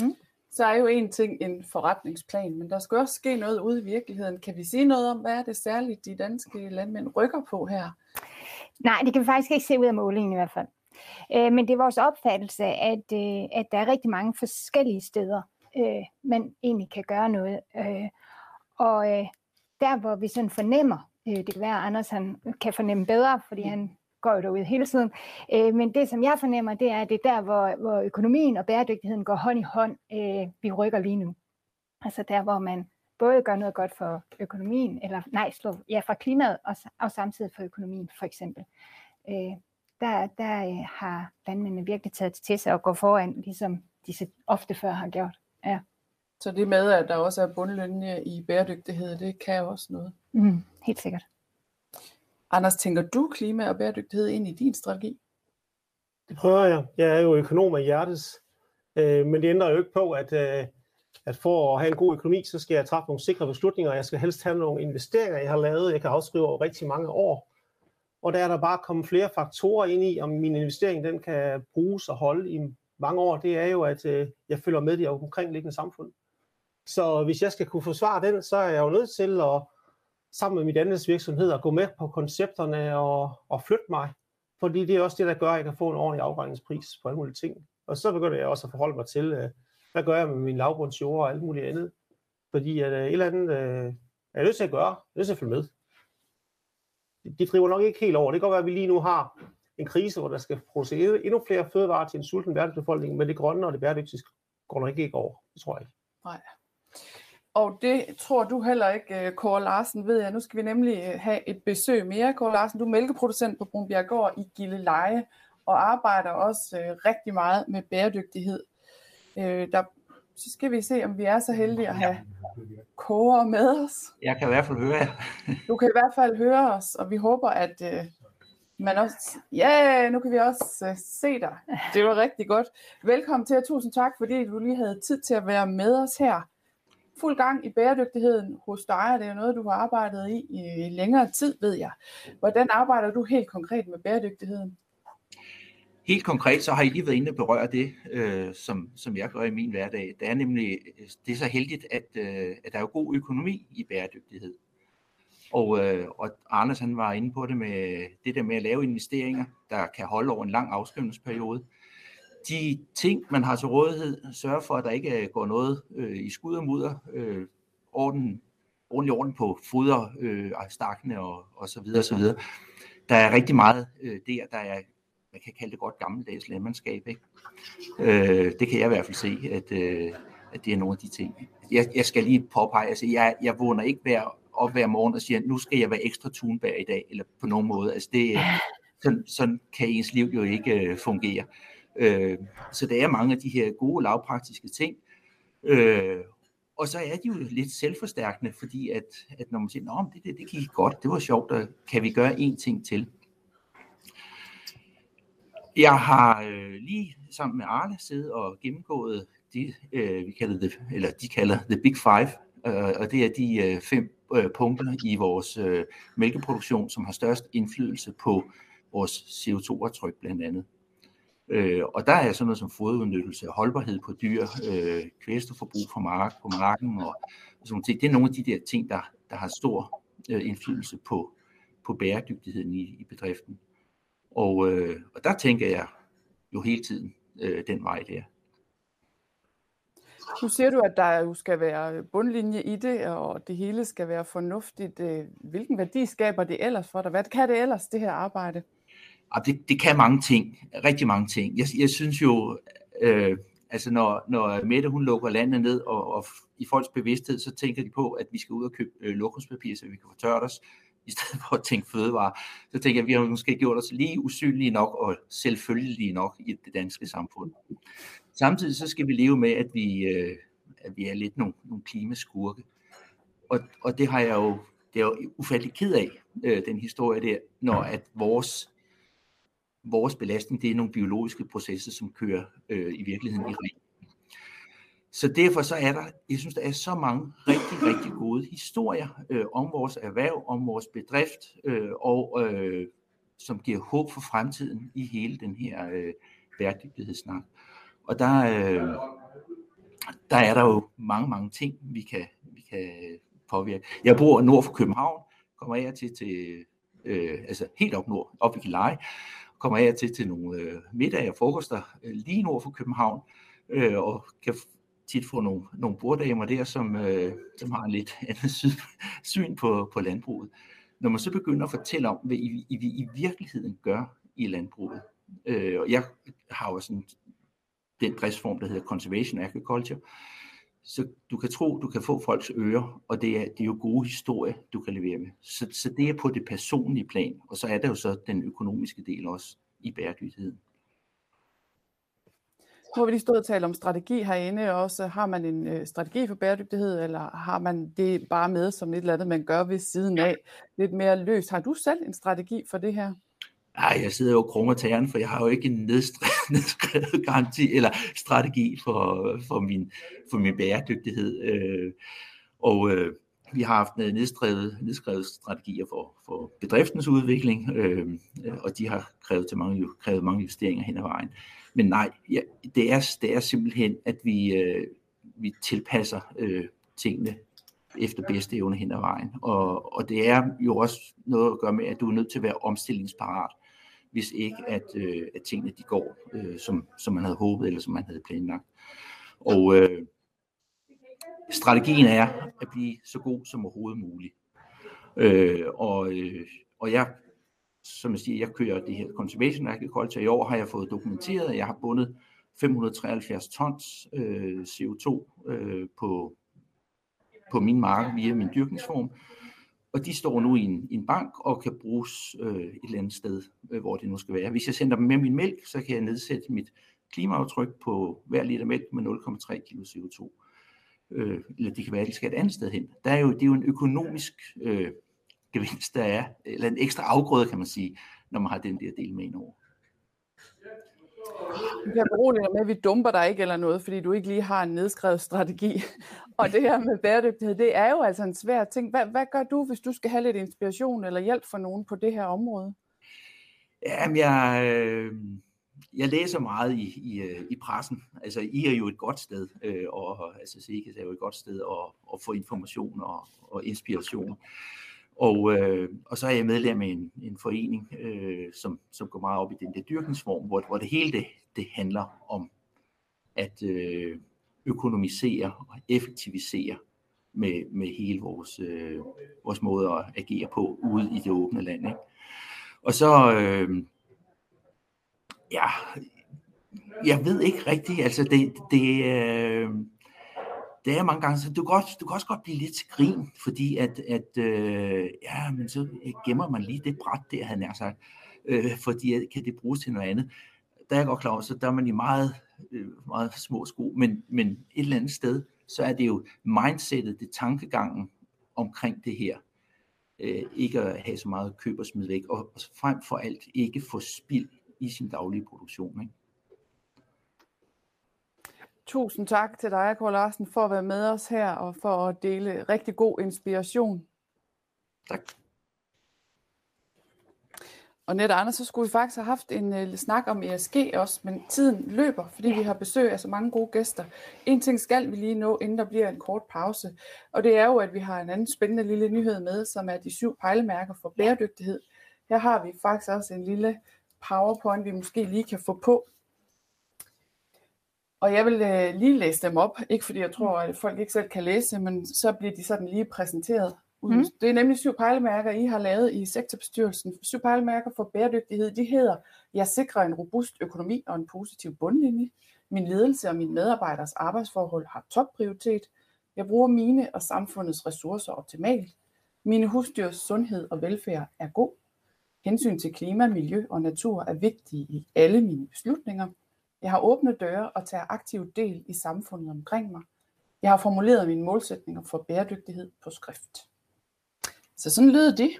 Mm? så er jo en ting en forretningsplan, men der skal også ske noget ude i virkeligheden. Kan vi sige noget om, hvad er det særligt, de danske landmænd rykker på her? Nej, det kan vi faktisk ikke se ud af målingen i hvert fald. Øh, men det er vores opfattelse, at, øh, at der er rigtig mange forskellige steder, øh, man egentlig kan gøre noget. Øh, og øh, der, hvor vi sådan fornemmer, øh, det kan være, at Anders han kan fornemme bedre, fordi han går jo derude hele tiden. Øh, men det, som jeg fornemmer, det er, at det er der, hvor, hvor økonomien og bæredygtigheden går hånd i hånd, øh, vi rykker lige nu. Altså der, hvor man både gør noget godt for økonomien, eller nej, slå, ja, for klimaet, og, og samtidig for økonomien, for eksempel. Øh, der der øh, har landmændene virkelig taget til sig at gå foran, ligesom de ofte før har gjort. Ja. Så det med, at der også er bundlinje i bæredygtighed, det kan også noget? Mm, helt sikkert. Anders, tænker du klima og bæredygtighed ind i din strategi? Det prøver jeg. Jeg er jo økonom af hjertes. Øh, men det ændrer jo ikke på, at, øh, at for at have en god økonomi, så skal jeg træffe nogle sikre beslutninger. Jeg skal helst have nogle investeringer, jeg har lavet. Jeg kan afskrive over rigtig mange år. Og der er der bare kommet flere faktorer ind i, om min investering den kan bruges og holde i mange år. Det er jo, at øh, jeg følger med det omkringliggende samfund. Så hvis jeg skal kunne forsvare den, så er jeg jo nødt til at sammen med mit andet virksomhed at gå med på koncepterne og, og flytte mig. Fordi det er også det, der gør, at jeg kan få en ordentlig afregningspris på alle mulige ting. Og så begynder jeg også at forholde mig til, øh, hvad gør jeg med min lavbundsjord og alt muligt andet? Fordi at, øh, et eller andet øh, er jeg nødt til at gøre. Jeg er nødt til at følge med. De driver nok ikke helt over. Det kan godt være, at vi lige nu har en krise, hvor der skal producere endnu flere fødevarer til en sulten verdensbefolkning, men det grønne og det bæredygtige går nok ikke over. Det tror jeg ikke. Nej. Og det tror du heller ikke, øh, Kåre Larsen, ved jeg. Nu skal vi nemlig øh, have et besøg mere. Kåre Larsen, du er mælkeproducent på Brunbjerggård i Gilleleje og arbejder også rigtig meget med bæredygtighed. Øh, der, så skal vi se, om vi er så heldige at have Kåre med os. Jeg kan i hvert fald høre jer. du kan i hvert fald høre os, og vi håber, at øh, man også... Ja, nu kan vi også øh, se dig. Det var rigtig godt. Velkommen til, og tusind tak, fordi du lige havde tid til at være med os her fuld gang i bæredygtigheden hos dig, det er noget, du har arbejdet i i længere tid, ved jeg. Hvordan arbejder du helt konkret med bæredygtigheden? Helt konkret, så har I lige været inde og berøre det, øh, som, som jeg gør i min hverdag. Det er nemlig, det er så heldigt, at, øh, at der er jo god økonomi i bæredygtighed. Og, øh, og Anders han var inde på det med det der med at lave investeringer, der kan holde over en lang afskrivningsperiode de ting, man har til rådighed, sørge for, at der ikke øh, går noget øh, i skud og mudder, øh, orden, ordentlig orden på foder, øh, stakkene og, og så videre, og så videre. Der er rigtig meget øh, der, der er, man kan kalde det godt gammeldags landmandskab. Ikke? Øh, det kan jeg i hvert fald se, at, øh, at det er nogle af de ting. Jeg, jeg skal lige påpege, altså jeg, jeg vågner ikke hver, op hver morgen og siger, nu skal jeg være ekstra tunbær i dag, eller på nogen måde. Altså det, øh, sådan, sådan kan ens liv jo ikke øh, fungere. Øh, så der er mange af de her gode lavpraktiske ting. Øh, og så er de jo lidt selvforstærkende, fordi at, at når man siger, at det, det, det gik godt, det var sjovt, og kan vi gøre én ting til. Jeg har øh, lige sammen med Arne siddet og gennemgået de, øh, vi kalder det, eller de kalder The Big Five, øh, og det er de øh, fem øh, punkter i vores øh, mælkeproduktion, som har størst indflydelse på vores CO2-aftryk blandt andet. Øh, og der er sådan noget som fodudnyttelse, holdbarhed på dyr, øh, kvælstofforbrug på, mark, på marken og, og sådan noget. Det er nogle af de der ting, der, der har stor øh, indflydelse på, på bæredygtigheden i, i bedriften. Og, øh, og der tænker jeg jo hele tiden øh, den vej der. Nu siger du, at der jo skal være bundlinje i det, og det hele skal være fornuftigt. Øh, hvilken værdi skaber det ellers for dig? Hvad kan det ellers, det her arbejde? Og det, det kan mange ting, rigtig mange ting. Jeg, jeg synes jo, øh, altså når, når Mette hun lukker landet ned, og, og i folks bevidsthed, så tænker de på, at vi skal ud og købe øh, lokumspapir, så vi kan få tørt os, i stedet for at tænke fødevare. Så tænker jeg, at vi har måske gjort os lige usynlige nok og selvfølgelige nok i det danske samfund. Samtidig så skal vi leve med, at vi, øh, at vi er lidt nogle, nogle klimaskurke. Og, og det har jeg jo, det er jo ufattelig ked af, øh, den historie der, når at vores vores belastning, det er nogle biologiske processer, som kører øh, i virkeligheden i ring. Så derfor så er der, jeg synes, der er så mange rigtig, rigtig gode historier øh, om vores erhverv, om vores bedrift, øh, og øh, som giver håb for fremtiden i hele den her øh, bæredygtighedssnak. Og der, øh, der er der jo mange, mange ting, vi kan, vi kan påvirke. Jeg bor nord for København, kommer jeg til, til øh, altså helt op nord, op i Gilleleje, kommer jeg til til nogle øh, middage og frokoster øh, lige nord for København, øh, og kan tit få nogle, nogle borddamer der, som, øh, som har en lidt andet syn, syn på, på landbruget. Når man så begynder at fortælle om, hvad I, I, I virkeligheden gør i landbruget, øh, og jeg har jo sådan den driftsform, der hedder Conservation Agriculture, så du kan tro, du kan få folks ører, og det er, det er jo gode historier, du kan levere med. Så, så det er på det personlige plan, og så er der jo så den økonomiske del også i bæredygtigheden. Nu har vi lige stået og talt om strategi herinde også. Har man en øh, strategi for bæredygtighed, eller har man det bare med som et eller andet, man gør ved siden af? Lidt mere løst. Har du selv en strategi for det her? Ej, jeg sidder jo og krummer tæren, for jeg har jo ikke en nedskrevet garanti eller strategi for, for, min, for min bæredygtighed. Øh, og øh, vi har haft nedskrevet, nedskrevet strategier for, for bedriftens udvikling, øh, og de har krævet, til mange, krævet mange justeringer hen ad vejen. Men nej, ja, det, er, det er simpelthen, at vi, øh, vi tilpasser øh, tingene efter bedste evne hen ad vejen. Og, og det er jo også noget at gøre med, at du er nødt til at være omstillingsparat hvis ikke at, øh, at tingene de går, øh, som, som man havde håbet eller som man havde planlagt. Og øh, strategien er at blive så god som overhovedet muligt. Øh, og, øh, og jeg, som jeg siger, jeg kører det her Conservation Agriculture. I år har jeg fået dokumenteret, at jeg har bundet 573 tons øh, CO2 øh, på, på min mark via min dyrkningsform. Og de står nu i en, i en bank og kan bruges øh, et eller andet sted, øh, hvor det nu skal være. Hvis jeg sender dem med min mælk, så kan jeg nedsætte mit klimaaftryk på hver liter mælk med 0,3 kg CO2. Øh, eller det kan være, at de skal et andet sted hen. Der er jo, det er jo en økonomisk øh, gevinst, der er, eller en ekstra afgrøde, kan man sige, når man har den der del med over. Du kan berolige med, at vi dumper dig ikke eller noget, fordi du ikke lige har en nedskrevet strategi. Og det her med bæredygtighed, det er jo altså en svær ting. Hvad, hvad gør du, hvis du skal have lidt inspiration eller hjælp fra nogen på det her område? Jamen, jeg, øh, jeg læser meget i, i, øh, i pressen. Altså, I er jo et godt sted, øh, og altså, Sikkes er jo et godt sted at, at få information og, og inspiration. Og, øh, og så er jeg medlem af en, en forening, øh, som, som går meget op i den der dyrkningsform, hvor, hvor det hele det, det handler om at øh, økonomisere og effektivisere med, med hele vores, øh, vores måde at agere på ude i det åbne land. Ikke? Og så, øh, ja, jeg ved ikke rigtigt, altså det, det, øh, det er mange gange, så du kan, også, du kan også godt blive lidt til grin, fordi at, at øh, ja, men så gemmer man lige det bræt der, han er sagt, øh, fordi at, kan det bruges til noget andet. Der er jeg godt klar over, så der er man i meget, øh, meget små sko, men, men et eller andet sted, så er det jo mindsetet, det tankegangen omkring det her, øh, ikke at have så meget køb og smid væk, og, og frem for alt ikke få spild i sin daglige produktion. Ikke? Tusind tak til dig, Kåre Larsen, for at være med os her og for at dele rigtig god inspiration. Tak. Og net Anders, så skulle vi faktisk have haft en uh, snak om ESG også, men tiden løber, fordi vi har besøg af så mange gode gæster. En ting skal vi lige nå, inden der bliver en kort pause, og det er jo, at vi har en anden spændende lille nyhed med, som er de syv pejlemærker for bæredygtighed. Her har vi faktisk også en lille PowerPoint, vi måske lige kan få på. Og jeg vil øh, lige læse dem op, ikke fordi jeg tror, at folk ikke selv kan læse, men så bliver de sådan lige præsenteret. Mm. Det er nemlig syv pejlemærker, I har lavet i sektorbestyrelsen. Syv pejlemærker for bæredygtighed, de hedder, jeg sikrer en robust økonomi og en positiv bundlinje. Min ledelse og mine medarbejders arbejdsforhold har topprioritet. Jeg bruger mine og samfundets ressourcer optimalt. Mine husdyrs sundhed og velfærd er god. Hensyn til klima, miljø og natur er vigtige i alle mine beslutninger. Jeg har åbne døre og tager aktiv del i samfundet omkring mig. Jeg har formuleret mine målsætninger for bæredygtighed på skrift. Så sådan lyder det.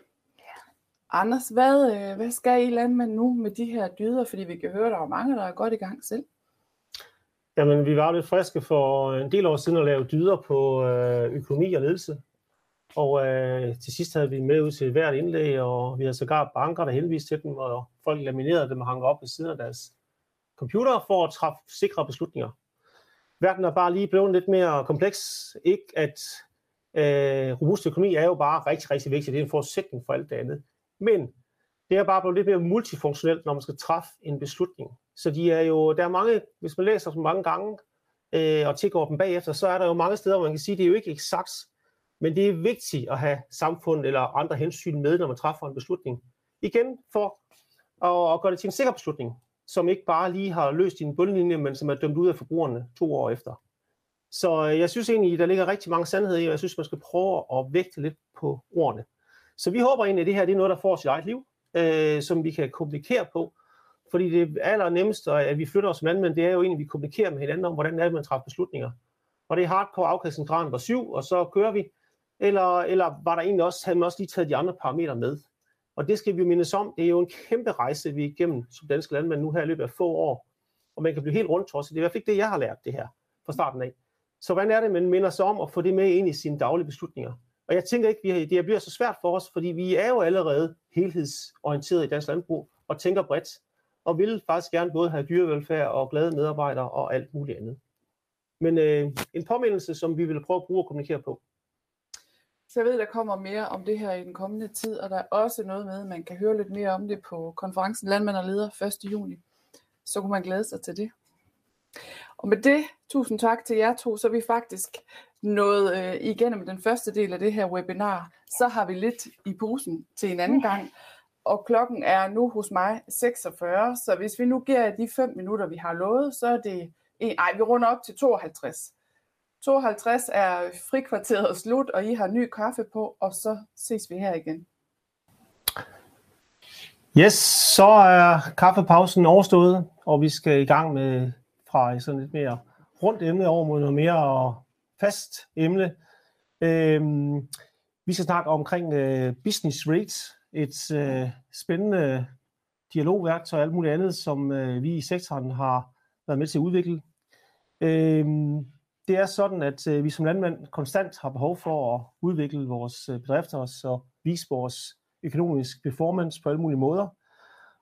Anders, hvad, øh, hvad skal I landmænd nu med de her dyder? Fordi vi kan høre, der er mange, der er godt i gang selv. Jamen, vi var lidt friske for en del år siden at lave dyder på øh, økonomi og ledelse. Og øh, til sidst havde vi med ud til hvert indlæg, og vi havde sågar banker, der henviste til dem, og folk laminerede dem og hang op ved siden af deres computer for at træffe sikre beslutninger. Verden er bare lige blevet lidt mere kompleks. Ikke at øh, robust økonomi er jo bare rigtig, rigtig vigtigt. Det er en forudsætning for alt det andet. Men det er bare blevet lidt mere multifunktionelt, når man skal træffe en beslutning. Så de er jo, der er mange, hvis man læser dem mange gange, øh, og tilgår dem bagefter, så er der jo mange steder, hvor man kan sige, at det er jo ikke eksakt, men det er vigtigt at have samfund eller andre hensyn med, når man træffer en beslutning. Igen for at, at gøre det til en sikker beslutning som ikke bare lige har løst din bundlinje, men som er dømt ud af forbrugerne to år efter. Så øh, jeg synes egentlig, der ligger rigtig mange sandheder i, og jeg synes, man skal prøve at vægte lidt på ordene. Så vi håber egentlig, at det her det er noget, der får sit eget liv, øh, som vi kan kommunikere på. Fordi det allernemmeste, at vi flytter os som landmænd, det er jo egentlig, at vi kommunikerer med hinanden om, hvordan er det, man træffer beslutninger. Og det er hardcore afkastningsgraden var syv, og så kører vi. Eller, eller var der egentlig også, havde man også lige taget de andre parametre med. Og det skal vi jo mindes om. Det er jo en kæmpe rejse, vi er igennem som danske landmænd nu her i løbet af få år. Og man kan blive helt rundt også. Det er i hvert fald ikke det, jeg har lært det her fra starten af. Så hvordan er det, man minder sig om at få det med ind i sine daglige beslutninger? Og jeg tænker ikke, at det bliver så svært for os, fordi vi er jo allerede helhedsorienteret i dansk landbrug og tænker bredt. Og vil faktisk gerne både have dyrevelfærd og glade medarbejdere og alt muligt andet. Men øh, en påmindelse, som vi vil prøve at bruge og kommunikere på. Så jeg ved, der kommer mere om det her i den kommende tid, og der er også noget med, at man kan høre lidt mere om det på konferencen Landmand og Leder 1. juni. Så kunne man glæde sig til det. Og med det, tusind tak til jer to, så er vi faktisk nået øh, igennem den første del af det her webinar. Så har vi lidt i posen til en anden gang, og klokken er nu hos mig 46, så hvis vi nu giver de 5 minutter, vi har lovet, så er det, nej, vi runder op til 52. 52 er frikvarteret slut, og I har ny kaffe på, og så ses vi her igen. Yes, så er kaffepausen overstået, og vi skal i gang med fra sådan lidt mere rundt emne over mod noget mere fast emne. Øhm, vi skal snakke omkring øh, business rates, et øh, spændende dialogværktøj og alt muligt andet, som øh, vi i sektoren har været med til at udvikle. Øhm, det er sådan, at øh, vi som landmænd konstant har behov for at udvikle vores øh, bedrifter og vise vores økonomisk performance på alle mulige måder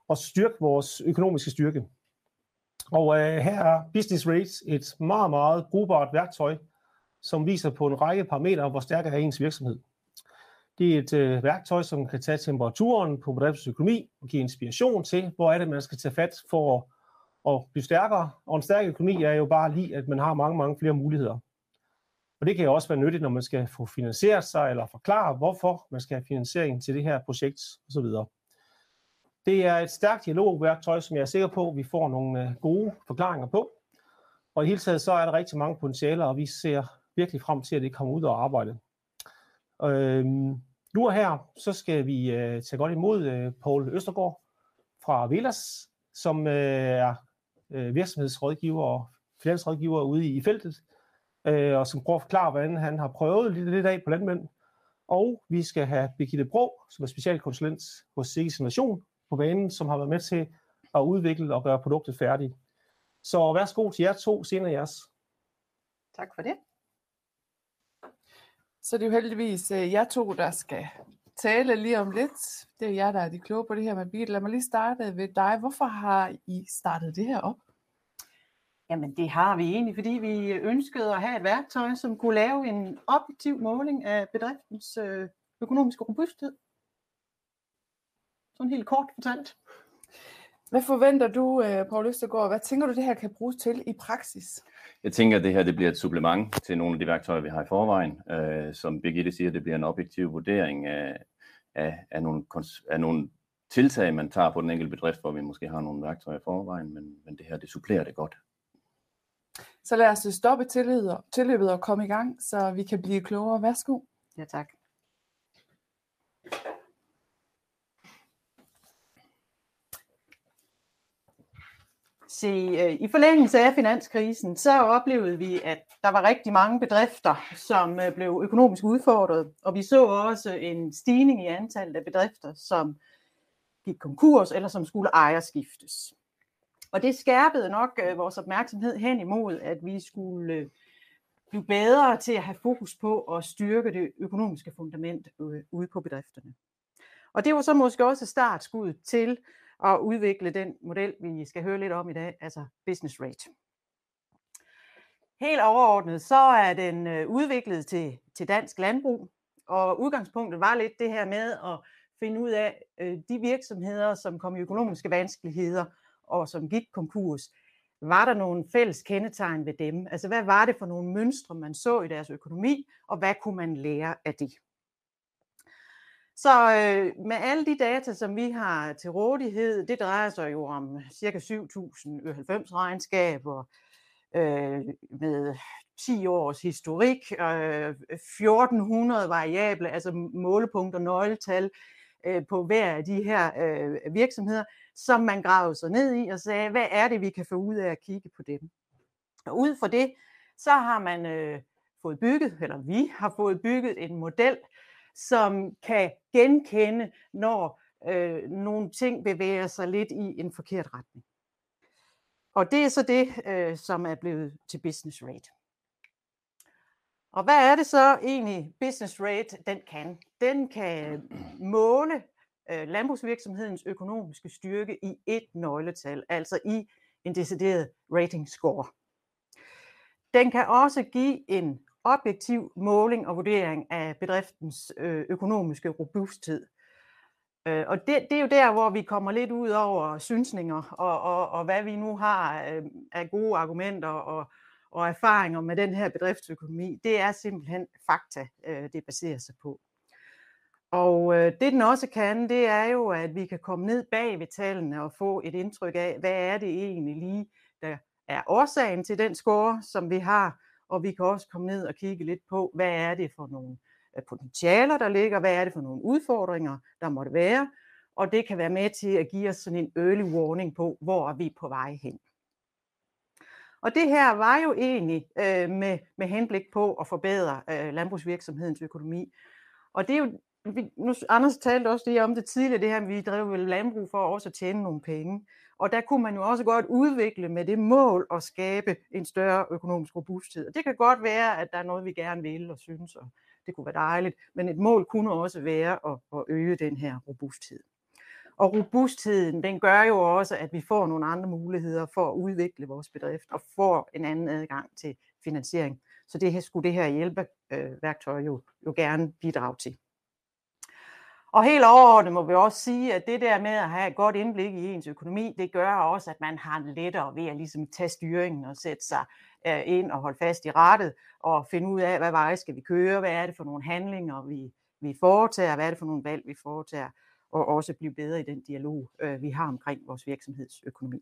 og styrke vores økonomiske styrke. Og øh, her er Business Rates et meget, meget brugbart værktøj, som viser på en række parametre, hvor stærk er ens virksomhed. Det er et øh, værktøj, som kan tage temperaturen på bedriftens økonomi og give inspiration til, hvor er det, man skal tage fat for at, at blive stærkere. Og en stærk økonomi er jo bare lige, at man har mange, mange flere muligheder. Og det kan jo også være nyttigt, når man skal få finansieret sig, eller forklare, hvorfor man skal have finansiering til det her projekt osv. Det er et stærkt dialogværktøj, som jeg er sikker på, at vi får nogle øh, gode forklaringer på. Og i hele taget så er der rigtig mange potentialer, og vi ser virkelig frem til, at det kommer ud og arbejde. Øhm, nu og her, så skal vi øh, tage godt imod øh, Paul Østergaard fra Velas, som øh, er øh, virksomhedsrådgiver og finansrådgiver ude i, i feltet, øh, og som prøver at forklare, hvordan han har prøvet lidt, lidt af på landmænd. Og vi skal have Birgitte Bro, som er specialkonsulent hos Sikkes Innovation på banen, som har været med til at udvikle og gøre produktet færdigt. Så værsgo til jer to, senere jeres. Tak for det. Så det er jo heldigvis øh, jer to, der skal tale lige om lidt. Det er jer, der er de kloge på det her med bil. Lad mig lige starte ved dig. Hvorfor har I startet det her op? Jamen det har vi egentlig, fordi vi ønskede at have et værktøj, som kunne lave en objektiv måling af bedriftens øh, økonomiske robusthed. Sådan helt kort fortalt. Hvad forventer du, øh, Paul Østergaard? Hvad tænker du, det her kan bruges til i praksis? Jeg tænker, at det her det bliver et supplement til nogle af de værktøjer, vi har i forvejen. Øh, som Birgitte siger, det bliver en objektiv vurdering af, af, af, nogle, af nogle tiltag, man tager på den enkelte bedrift, hvor vi måske har nogle værktøjer i forvejen, men, men det her, det supplerer det godt. Så lad os stoppe tilløbet og komme i gang, så vi kan blive klogere. Værsgo. Ja, tak. Se, øh, i forlængelse af finanskrisen, så oplevede vi, at der var rigtig mange bedrifter, som øh, blev økonomisk udfordret, og vi så også en stigning i antallet af bedrifter, som gik konkurs eller som skulle ejerskiftes. Og det skærpede nok øh, vores opmærksomhed hen imod, at vi skulle blive bedre til at have fokus på at styrke det økonomiske fundament ude på bedrifterne. Og det var så måske også startskud til at udvikle den model, vi skal høre lidt om i dag, altså business rate. Helt overordnet, så er den øh, udviklet til, til dansk landbrug, og udgangspunktet var lidt det her med at finde ud af øh, de virksomheder, som kom i økonomiske vanskeligheder og som gik konkurs. Var der nogle fælles kendetegn ved dem? Altså hvad var det for nogle mønstre, man så i deres økonomi, og hvad kunne man lære af det? Så øh, med alle de data, som vi har til rådighed, det drejer sig jo om ca. 7.090 regnskaber øh, med 10 års historik, øh, 1400 variable, altså målepunkter, nøgletal øh, på hver af de her øh, virksomheder, som man gravede sig ned i og sagde, hvad er det, vi kan få ud af at kigge på dem? Og ud fra det, så har man øh, fået bygget, eller vi har fået bygget en model, som kan genkende, når øh, nogle ting bevæger sig lidt i en forkert retning. Og det er så det, øh, som er blevet til business rate. Og hvad er det så egentlig business rate, den kan? Den kan måle øh, landbrugsvirksomhedens økonomiske styrke i et nøgletal, altså i en decideret rating score. Den kan også give en objektiv måling og vurdering af bedriftens øh, økonomiske robusthed. Øh, og det, det er jo der, hvor vi kommer lidt ud over synsninger, og, og, og hvad vi nu har øh, af gode argumenter og, og erfaringer med den her bedriftsøkonomi. Det er simpelthen fakta, det baserer sig på. Og øh, det den også kan, det er jo, at vi kan komme ned bag ved tallene og få et indtryk af, hvad er det egentlig lige, der er årsagen til den score, som vi har, og vi kan også komme ned og kigge lidt på, hvad er det for nogle øh, potentialer, der ligger, hvad er det for nogle udfordringer, der måtte være, og det kan være med til at give os sådan en early warning på, hvor er vi på vej hen. Og det her var jo egentlig øh, med, med henblik på at forbedre øh, landbrugsvirksomhedens økonomi. Og det er jo vi, nu, Anders talte også lige om det tidligere, det her, vi drev landbrug for også at tjene nogle penge. Og der kunne man jo også godt udvikle med det mål at skabe en større økonomisk robusthed. Og det kan godt være, at der er noget, vi gerne vil og synes, og det kunne være dejligt. Men et mål kunne også være at, at øge den her robusthed. Og robustheden, den gør jo også, at vi får nogle andre muligheder for at udvikle vores bedrift og får en anden adgang til finansiering. Så det her skulle det her hjælpeværktøj øh, jo, jo gerne bidrage til. Og helt overordnet må vi også sige, at det der med at have et godt indblik i ens økonomi, det gør også, at man har lettere ved at ligesom tage styringen og sætte sig øh, ind og holde fast i rettet og finde ud af, hvad vej skal vi køre, hvad er det for nogle handlinger, vi, vi foretager, hvad er det for nogle valg, vi foretager, og også blive bedre i den dialog, øh, vi har omkring vores virksomhedsøkonomi.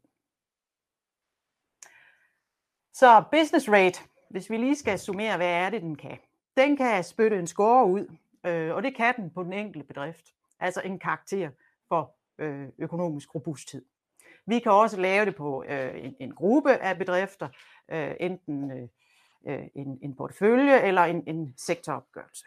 Så business rate, hvis vi lige skal summere, hvad er det, den kan? Den kan spytte en score ud, øh, og det kan den på den enkelte bedrift. Altså en karakter for øh, økonomisk robusthed. Vi kan også lave det på øh, en, en gruppe af bedrifter, øh, enten øh, øh, en, en portefølje eller en, en sektoropgørelse.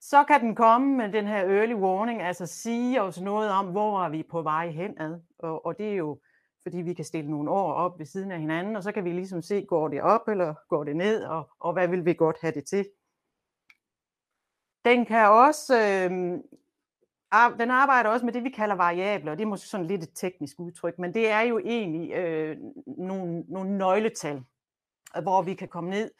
Så kan den komme med den her early warning, altså sige os noget om, hvor er vi på vej henad. Og, og det er jo, fordi vi kan stille nogle år op ved siden af hinanden, og så kan vi ligesom se, går det op eller går det ned, og, og hvad vil vi godt have det til. Den kan også, øh, den arbejder også med det, vi kalder variabler, og det er måske sådan lidt et teknisk udtryk, men det er jo egentlig øh, nogle, nogle nøgletal, hvor vi kan komme ned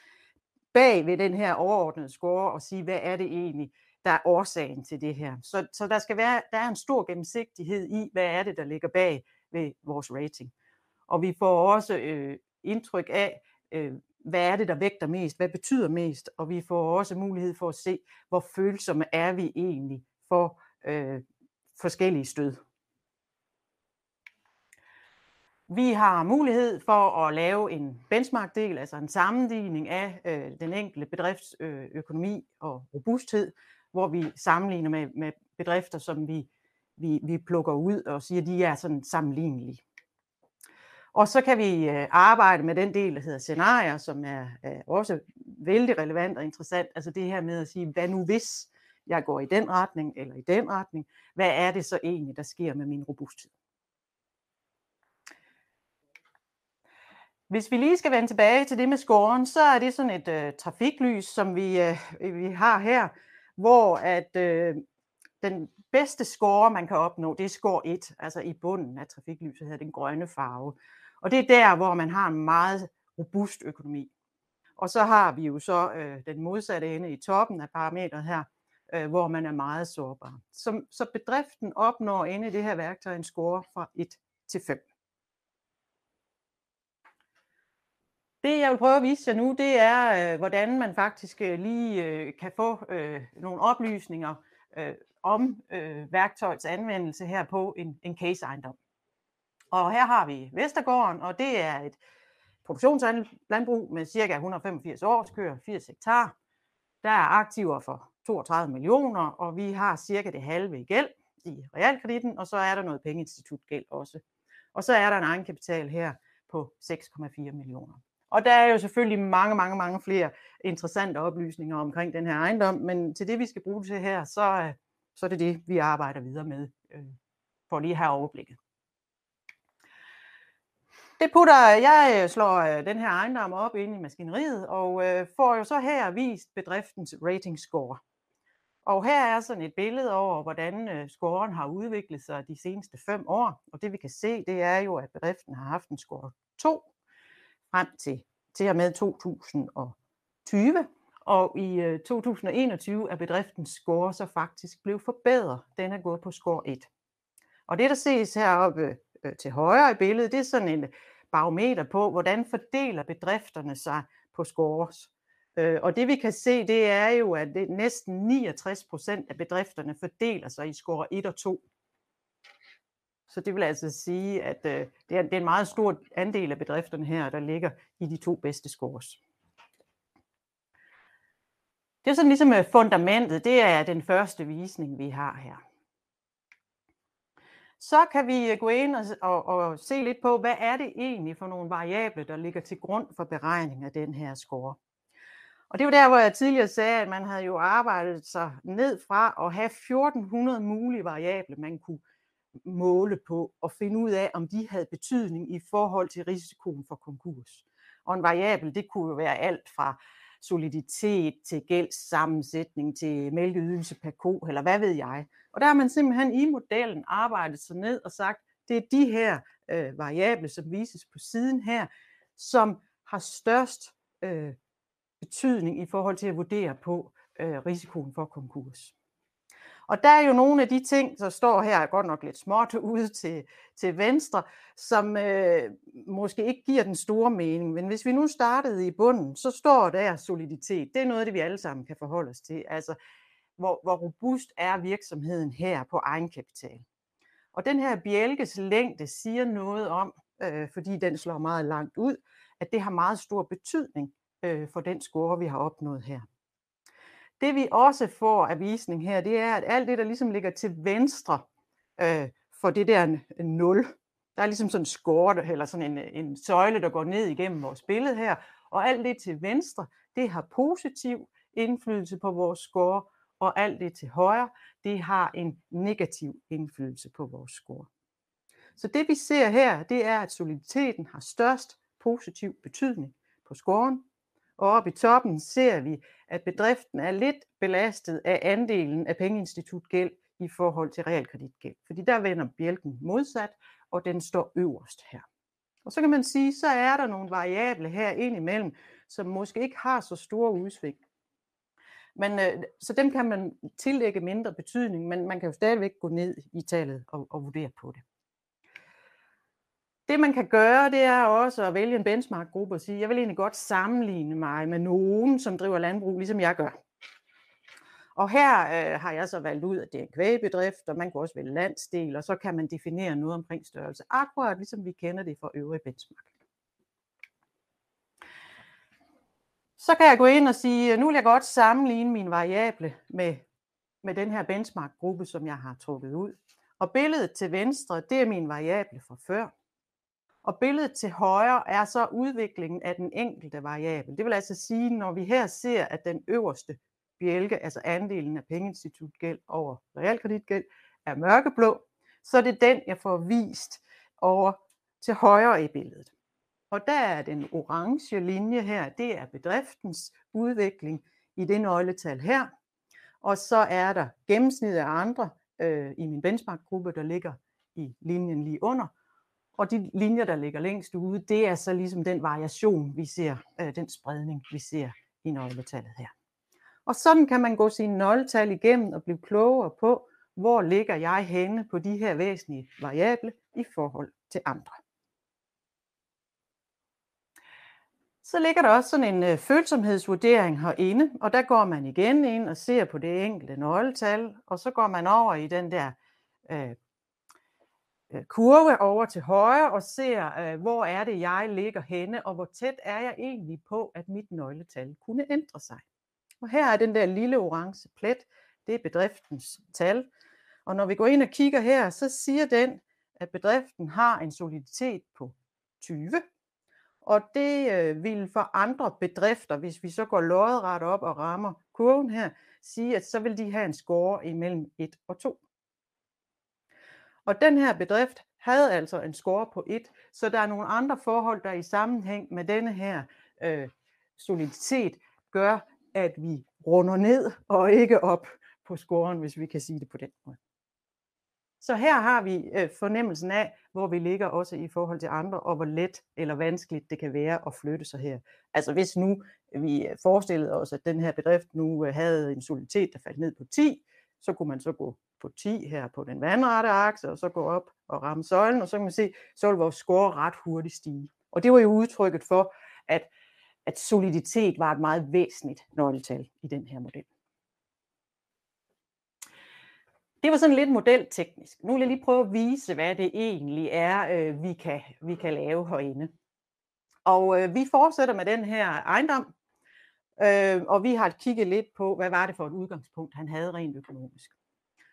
bag ved den her overordnede score og sige, hvad er det egentlig, der er årsagen til det her. Så, så der skal være, der er en stor gennemsigtighed i, hvad er det, der ligger bag ved vores rating. Og vi får også øh, indtryk af, øh, hvad er det, der vægter mest, hvad betyder mest, og vi får også mulighed for at se, hvor følsomme er vi egentlig for øh, forskellige stød. Vi har mulighed for at lave en benchmark-del, altså en sammenligning af øh, den enkelte bedrifts øh, økonomi og robusthed, hvor vi sammenligner med, med bedrifter, som vi, vi, vi plukker ud og siger, at de er sådan sammenlignelige. Og så kan vi øh, arbejde med den del, der hedder scenarier, som er også vældig relevant og interessant. Altså det her med at sige, hvad nu hvis jeg går i den retning eller i den retning? Hvad er det så egentlig, der sker med min robusthed? Hvis vi lige skal vende tilbage til det med scoren, så er det sådan et øh, trafiklys, som vi, øh, vi har her, hvor at øh, den bedste score, man kan opnå, det er score 1, altså i bunden af trafiklyset hedder den grønne farve. Og det er der, hvor man har en meget robust økonomi. Og så har vi jo så øh, den modsatte ende i toppen af parametret her, øh, hvor man er meget sårbar. Så, så bedriften opnår inde i det her værktøj en score fra 1 til 5. Det jeg vil prøve at vise jer nu, det er, øh, hvordan man faktisk øh, lige øh, kan få øh, nogle oplysninger øh, om øh, værktøjets anvendelse her på en, en case-ejendom. Og her har vi Vestergården, og det er et produktionslandbrug med ca. 185 årskøer, 80 hektar. Der er aktiver for 32 millioner, og vi har cirka det halve i gæld i realkreditten, og så er der noget pengeinstitutgæld også. Og så er der en egenkapital her på 6,4 millioner. Og der er jo selvfølgelig mange, mange, mange flere interessante oplysninger omkring den her ejendom, men til det, vi skal bruge det til her, så, øh, så er det det, vi arbejder videre med, øh, for lige at have overblikket. Det putter, jeg øh, slår øh, den her ejendom op ind i maskineriet, og øh, får jo så her vist bedriftens rating score. Og her er sådan et billede over, hvordan øh, scoren har udviklet sig de seneste fem år. Og det vi kan se, det er jo, at bedriften har haft en score 2 frem til, til og med 2020. Og i øh, 2021 er bedriftens score så faktisk blevet forbedret. Den er gået på score 1. Og det, der ses heroppe Øh, til højre i billedet, det er sådan en barometer på, hvordan fordeler bedrifterne sig på scores. Øh, og det vi kan se, det er jo, at det næsten 69 procent af bedrifterne fordeler sig i score 1 og 2. Så det vil altså sige, at øh, det, er, det er en meget stor andel af bedrifterne her, der ligger i de to bedste scores. Det er sådan ligesom fundamentet, det er den første visning, vi har her. Så kan vi øh, gå ind og, og, og se lidt på, hvad er det egentlig for nogle variable, der ligger til grund for beregning af den her score. Og det var der, hvor jeg tidligere sagde, at man havde jo arbejdet sig ned fra at have 1400 mulige variable, man kunne måle på og finde ud af, om de havde betydning i forhold til risikoen for konkurs. Og en variabel, det kunne jo være alt fra soliditet til gældssammensætning til mælkeydelse per ko, eller hvad ved jeg. Og der har man simpelthen i modellen arbejdet sig ned og sagt, det er de her øh, variable, som vises på siden her, som har størst øh, betydning i forhold til at vurdere på øh, risikoen for konkurs. Og der er jo nogle af de ting, der står her, godt nok lidt småt ude til, til venstre, som øh, måske ikke giver den store mening. Men hvis vi nu startede i bunden, så står der soliditet. Det er noget, det vi alle sammen kan forholde os til. Altså, hvor, hvor robust er virksomheden her på egenkapital. Og den her bjælkes længde siger noget om, øh, fordi den slår meget langt ud, at det har meget stor betydning øh, for den score, vi har opnået her. Det vi også får af visning her, det er, at alt det, der ligesom ligger til venstre øh, for det der 0, der er ligesom sådan en score, eller sådan en, en søjle, der går ned igennem vores billede her, og alt det til venstre, det har positiv indflydelse på vores score, og alt det til højre, det har en negativ indflydelse på vores score. Så det vi ser her, det er, at soliditeten har størst positiv betydning på scoren, og oppe i toppen ser vi, at bedriften er lidt belastet af andelen af pengeinstitutgæld i forhold til realkreditgæld. Fordi der vender bjælken modsat, og den står øverst her. Og så kan man sige, så er der nogle variable her indimellem, som måske ikke har så store udsving. Men, øh, så dem kan man tillægge mindre betydning, men man kan jo stadigvæk gå ned i tallet og, og vurdere på det. Det man kan gøre, det er også at vælge en benchmark-gruppe og sige, jeg vil egentlig godt sammenligne mig med nogen, som driver landbrug, ligesom jeg gør. Og her øh, har jeg så valgt ud, at det er en kvægebedrift, og man kan også vælge landsdel, og så kan man definere noget omkring størrelse, akkurat ligesom vi kender det fra øvrige benchmark. Så kan jeg gå ind og sige, nu vil jeg godt sammenligne min variable med, med den her benchmark-gruppe, som jeg har trukket ud. Og billedet til venstre, det er min variable fra før. Og billedet til højre er så udviklingen af den enkelte variabel. Det vil altså sige, når vi her ser, at den øverste bjælke, altså andelen af pengeinstitutgæld over realkreditgæld, er mørkeblå, så er det den, jeg får vist over til højre i billedet. Og der er den orange linje her, det er bedriftens udvikling i det nøgletal her. Og så er der gennemsnittet af andre øh, i min benchmarkgruppe, der ligger i linjen lige under. Og de linjer, der ligger længst ude, det er så ligesom den variation, vi ser, øh, den spredning, vi ser i nøgletallet her. Og sådan kan man gå sine nøgletal igennem og blive klogere på, hvor ligger jeg henne på de her væsentlige variable i forhold til andre. Så ligger der også sådan en øh, følsomhedsvurdering herinde, og der går man igen ind og ser på det enkelte nøgletal, og så går man over i den der øh, øh, kurve over til højre og ser, øh, hvor er det, jeg ligger henne, og hvor tæt er jeg egentlig på, at mit nøgletal kunne ændre sig. Og her er den der lille orange plet, det er bedriftens tal. Og når vi går ind og kigger her, så siger den, at bedriften har en soliditet på 20, og det øh, vil for andre bedrifter, hvis vi så går lodret op og rammer kurven her, sige, at så vil de have en score imellem 1 og 2. Og den her bedrift havde altså en score på 1, så der er nogle andre forhold, der i sammenhæng med denne her øh, soliditet gør, at vi runder ned og ikke op på scoren, hvis vi kan sige det på den måde. Så her har vi øh, fornemmelsen af, hvor vi ligger også i forhold til andre, og hvor let eller vanskeligt det kan være at flytte sig her. Altså hvis nu øh, vi øh, forestillede os, at den her bedrift nu øh, havde en soliditet, der faldt ned på 10, så kunne man så gå på 10 her på den vandrette akse, og så gå op og ramme søjlen, og så kan man se, så vil vores score ret hurtigt stige. Og det var jo udtrykket for, at, at soliditet var et meget væsentligt nøgletal i den her model. Det var sådan lidt modelteknisk. Nu vil jeg lige prøve at vise, hvad det egentlig er, øh, vi, kan, vi kan lave herinde. Og øh, vi fortsætter med den her ejendom, øh, og vi har kigget lidt på, hvad var det for et udgangspunkt, han havde rent økonomisk.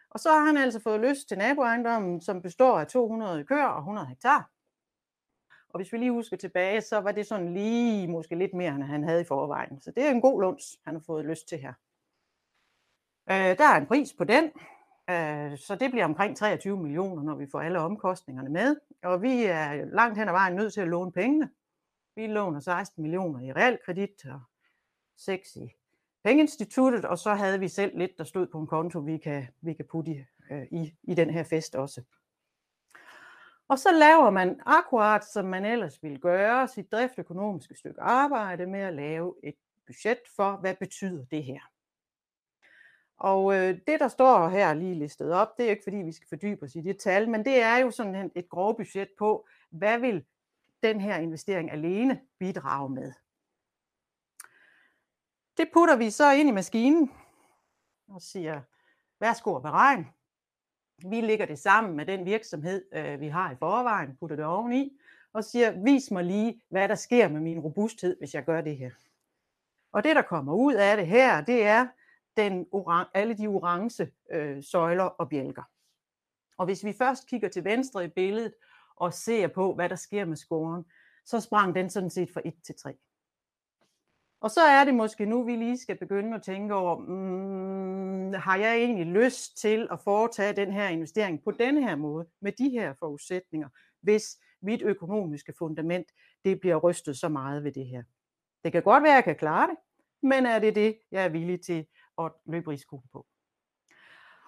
Og så har han altså fået lyst til naboejendommen, som består af 200 køer og 100 hektar. Og hvis vi lige husker tilbage, så var det sådan lige måske lidt mere, end han havde i forvejen. Så det er en god lunds, han har fået lyst til her. Øh, der er en pris på den, Øh, så det bliver omkring 23 millioner, når vi får alle omkostningerne med. Og vi er langt hen ad vejen nødt til at låne pengene. Vi låner 16 millioner i realkredit og 6 i pengeinstituttet, og så havde vi selv lidt, der stod på en konto, vi kan, vi kan putte i, øh, i, i den her fest også. Og så laver man akkurat, som man ellers ville gøre, sit driftøkonomiske stykke arbejde med at lave et budget for, hvad betyder det her. Og øh, det, der står her lige listet op, det er ikke fordi, vi skal fordybe os i det tal, men det er jo sådan et grov budget på, hvad vil den her investering alene bidrage med. Det putter vi så ind i maskinen og siger, værsgo at beregn. Vi lægger det sammen med den virksomhed, øh, vi har i forvejen, putter det oveni, og siger, vis mig lige, hvad der sker med min robusthed, hvis jeg gør det her. Og det, der kommer ud af det her, det er den oran- alle de orange øh, søjler og bjælker. Og hvis vi først kigger til venstre i billedet og ser på, hvad der sker med scoren, så sprang den sådan set fra 1 til 3. Og så er det måske nu, vi lige skal begynde at tænke over, mm, har jeg egentlig lyst til at foretage den her investering på den her måde, med de her forudsætninger, hvis mit økonomiske fundament, det bliver rystet så meget ved det her. Det kan godt være, at jeg kan klare det, men er det det, jeg er villig til at løbe risiko på?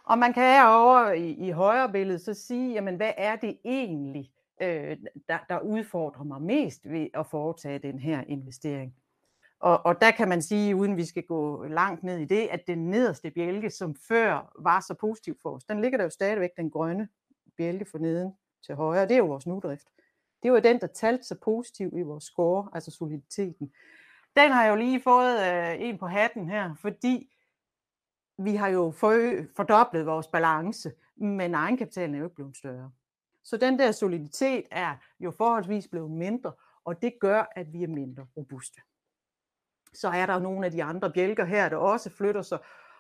Og man kan herovre i, i højre billede så sige, jamen hvad er det egentlig, øh, der, der udfordrer mig mest ved at foretage den her investering? Og, og der kan man sige, uden vi skal gå langt ned i det, at den nederste bjælke, som før var så positiv for os, den ligger der jo stadigvæk den grønne bjælke for neden til højre. Det er jo vores nudrift. Det var den, der talte så positiv i vores score, altså soliditeten. Den har jeg jo lige fået øh, en på hatten her, fordi vi har jo fordoblet vores balance, men egenkapitalen er jo ikke blevet større. Så den der soliditet er jo forholdsvis blevet mindre, og det gør, at vi er mindre robuste så er der nogle af de andre bjælker her, der også flytter sig.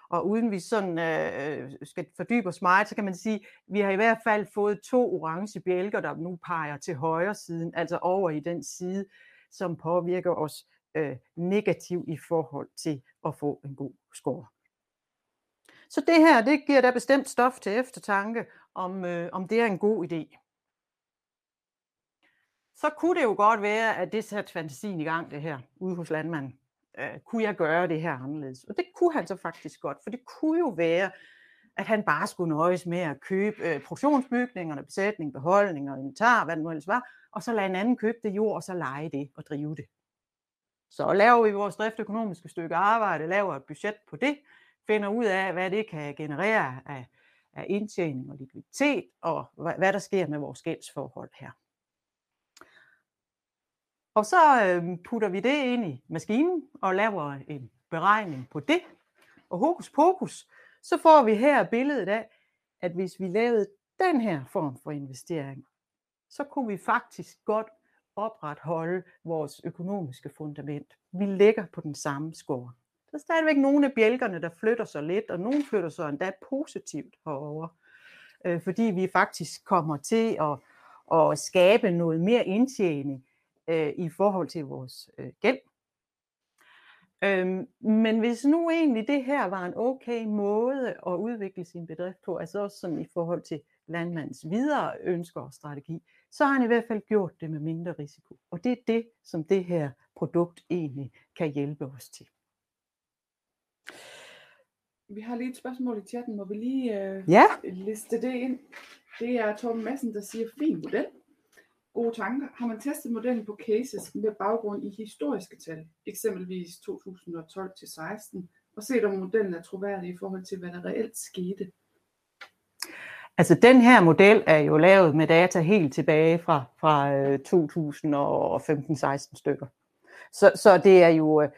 Og uden vi sådan øh, skal fordybe os meget, så kan man sige, at vi har i hvert fald fået to orange bjælker, der nu peger til højre siden, altså over i den side, som påvirker os øh, negativt i forhold til at få en god score. Så det her, det giver da bestemt stof til eftertanke, om, øh, om det er en god idé. Så kunne det jo godt være, at det satte fantasien i gang, det her, ude hos landmanden øh, kunne jeg gøre det her anderledes? Og det kunne han så faktisk godt, for det kunne jo være, at han bare skulle nøjes med at købe øh, produktionsbygningerne, besætning, beholdninger, inventar, hvad det nu ellers var, og så lade en anden købe det jord, og så lege det og drive det. Så laver vi vores driftøkonomiske stykke arbejde, laver et budget på det, finder ud af, hvad det kan generere af, af indtjening og likviditet, og hvad, hvad der sker med vores gældsforhold her. Og så øh, putter vi det ind i maskinen og laver en beregning på det. Og hokus pokus, så får vi her billedet af, at hvis vi lavede den her form for investering, så kunne vi faktisk godt opretholde vores økonomiske fundament. Vi ligger på den samme score. Der er stadigvæk nogle af bjælkerne, der flytter sig lidt, og nogle flytter sig endda positivt herover, øh, fordi vi faktisk kommer til at, at skabe noget mere indtjening øh, i forhold til vores øh, gæld. Øhm, men hvis nu egentlig det her var en okay måde at udvikle sin bedrift på, altså også sådan i forhold til landmandens videre ønsker og strategi, så har han i hvert fald gjort det med mindre risiko. Og det er det, som det her produkt egentlig kan hjælpe os til. Vi har lige et spørgsmål i chatten. Må vi lige øh, Ja. liste det ind? Det er Torben Madsen, der siger, fin model. Gode tanker. Har man testet modellen på cases med baggrund i historiske tal, eksempelvis 2012-16, og set om modellen er troværdig i forhold til, hvad der reelt skete? Altså den her model er jo lavet med data helt tilbage fra, fra øh, 2015-16 stykker. Så, så det er jo, øh,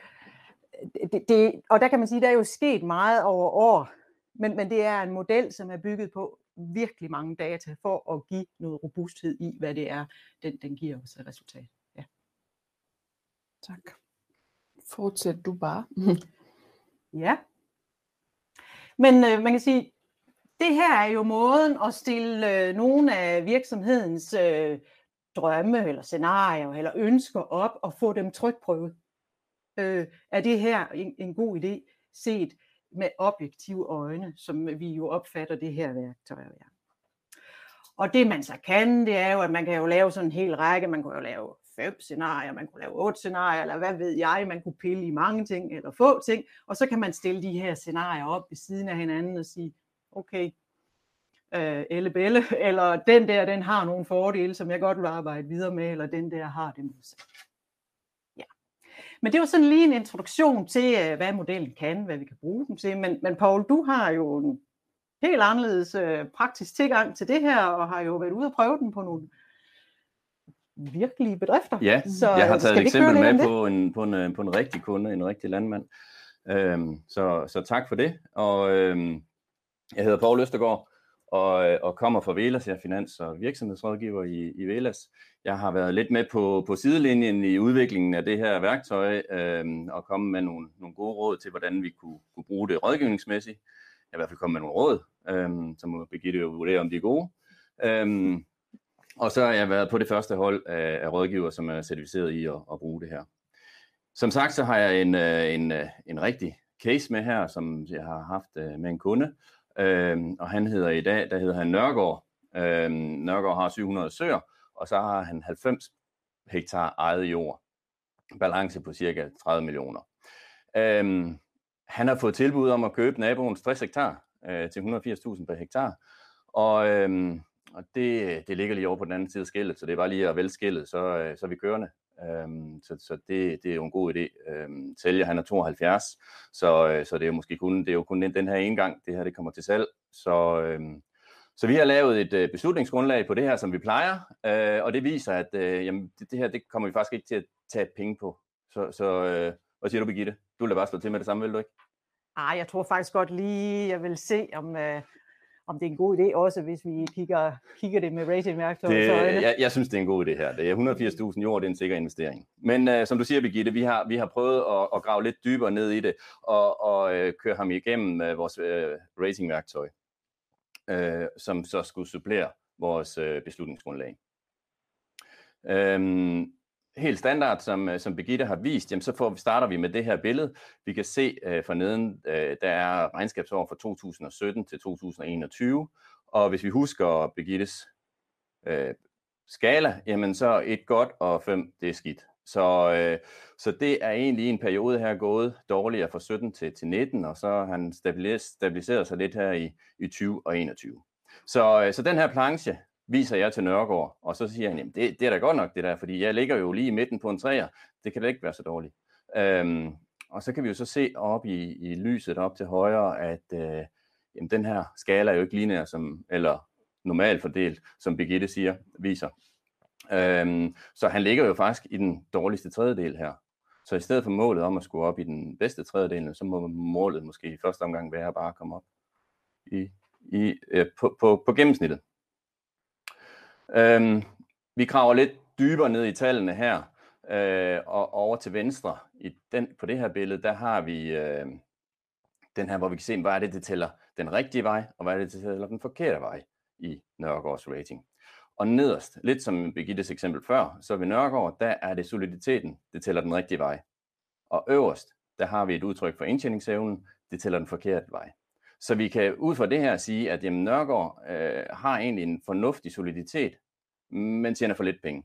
det, det, og der kan man sige, der er jo sket meget over år, men, men det er en model, som er bygget på virkelig mange data for at give noget robusthed i, hvad det er, den, den giver os af resultat. Ja. Tak. Fortsæt du bare. Ja. Men øh, man kan sige, det her er jo måden at stille øh, nogle af virksomhedens øh, drømme eller scenarier eller ønsker op og få dem trykprøvet. Øh, er det her en, en god idé set med objektive øjne, som vi jo opfatter det her værktøj at være. Og det man så kan, det er jo, at man kan jo lave sådan en hel række, man kan jo lave fem scenarier, man kunne lave otte scenarier, eller hvad ved jeg, man kunne pille i mange ting, eller få ting, og så kan man stille de her scenarier op ved siden af hinanden og sige, okay, øh, Elle Belle, eller den der, den har nogle fordele, som jeg godt vil arbejde videre med, eller den der har det modsatte. Men det var sådan lige en introduktion til, øh, hvad modellen kan, hvad vi kan bruge den til, men, men Paul, du har jo en helt anderledes øh, praktisk tilgang til det her, og har jo været ude og prøve den på nogle virkelige bedrifter. Ja, så, jeg har øh, taget et eksempel med på en, på, en, øh, på en rigtig kunde, en rigtig landmand. Øhm, så, så tak for det. Og øhm, jeg hedder Poul Østergaard og, øh, og kommer fra Velas. Jeg er finans- og virksomhedsrådgiver i, i Velas. Jeg har været lidt med på, på sidelinjen i udviklingen af det her værktøj øh, og kommet med nogle, nogle gode råd til, hvordan vi kunne, kunne bruge det rådgivningsmæssigt. Jeg har i hvert fald kommet med nogle råd, øh, som må Birgitte jo vurdere, om de er gode. Øh, og så har jeg været på det første hold af, af rådgiver, som er certificeret i at, at bruge det her. Som sagt, så har jeg en, øh, en, øh, en rigtig case med her, som jeg har haft med en kunde. Øhm, og han hedder i dag, der hedder han Nørgaard. Øh, Nørgaard har 700 søer, og så har han 90 hektar eget jord. Balance på cirka 30 millioner. Øhm, han har fået tilbud om at købe naboens 60 hektar øh, til 180.000 per hektar. Og, øhm, og det, det ligger lige over på den anden side af skillet, så det er bare lige at vælge skillet, så, øh, så er vi kørende. Øhm, så så det, det er jo en god idé. Øhm, sælger han er 72, så, øh, så det er jo måske kun, det er jo kun den, den her ene gang, det her det kommer til salg. Så, øhm, så vi har lavet et øh, beslutningsgrundlag på det her, som vi plejer, øh, og det viser, at øh, jamen, det, det her det kommer vi faktisk ikke til at tage penge på. Så, så øh, hvad siger du, Birgitte? Du vil da bare slå til med det samme, vil du ikke? Ej, jeg tror faktisk godt lige, jeg vil se, om, øh, om det er en god idé, også hvis vi kigger, kigger det med ratingværktøj. Det, jeg, jeg synes, det er en god idé her. Det er 180.000 jord, det er en sikker investering. Men uh, som du siger, Birgitte, vi har, vi har prøvet at, at grave lidt dybere ned i det, og, og uh, køre ham igennem uh, vores uh, ratingværktøj, uh, som så skulle supplere vores uh, beslutningsgrundlag. Um, helt standard, som, øh, som Birgitte har vist, jamen så får, starter vi med det her billede. Vi kan se øh, for neden, øh, der er regnskabsår fra 2017 til 2021, og hvis vi husker Birgittes øh, skala, jamen så et godt og fem, det er skidt. Så, øh, så det er egentlig en periode her gået dårligere fra 17 til, til 19, og så har han stabiliseret sig lidt her i, i 20 og 21. Så, øh, så den her planche viser jeg til Nørregård, og så siger han, jamen det, det er da godt nok det der, fordi jeg ligger jo lige i midten på en træer, det kan da ikke være så dårligt. Øhm, og så kan vi jo så se op i, i lyset op til højre, at øh, jamen, den her skala er jo ikke lineær, som, eller normalt fordelt, som Birgitte siger, viser. Øhm, så han ligger jo faktisk i den dårligste tredjedel her. Så i stedet for målet om at skulle op i den bedste tredjedel, så må målet måske i første omgang være at bare komme op i, i, øh, på, på, på gennemsnittet. Øhm, vi graver lidt dybere ned i tallene her, øh, og over til venstre i den, på det her billede, der har vi øh, den her, hvor vi kan se, hvad er det, det tæller den rigtige vej, og hvad er det, det tæller den forkerte vej i Nørregårds rating. Og nederst, lidt som Birgittes eksempel før, så ved Nørregård, der er det soliditeten, det tæller den rigtige vej. Og øverst, der har vi et udtryk for indtjeningsevnen, det tæller den forkerte vej. Så vi kan ud fra det her sige, at jamen, Nørgaard øh, har egentlig en fornuftig soliditet, men tjener for lidt penge.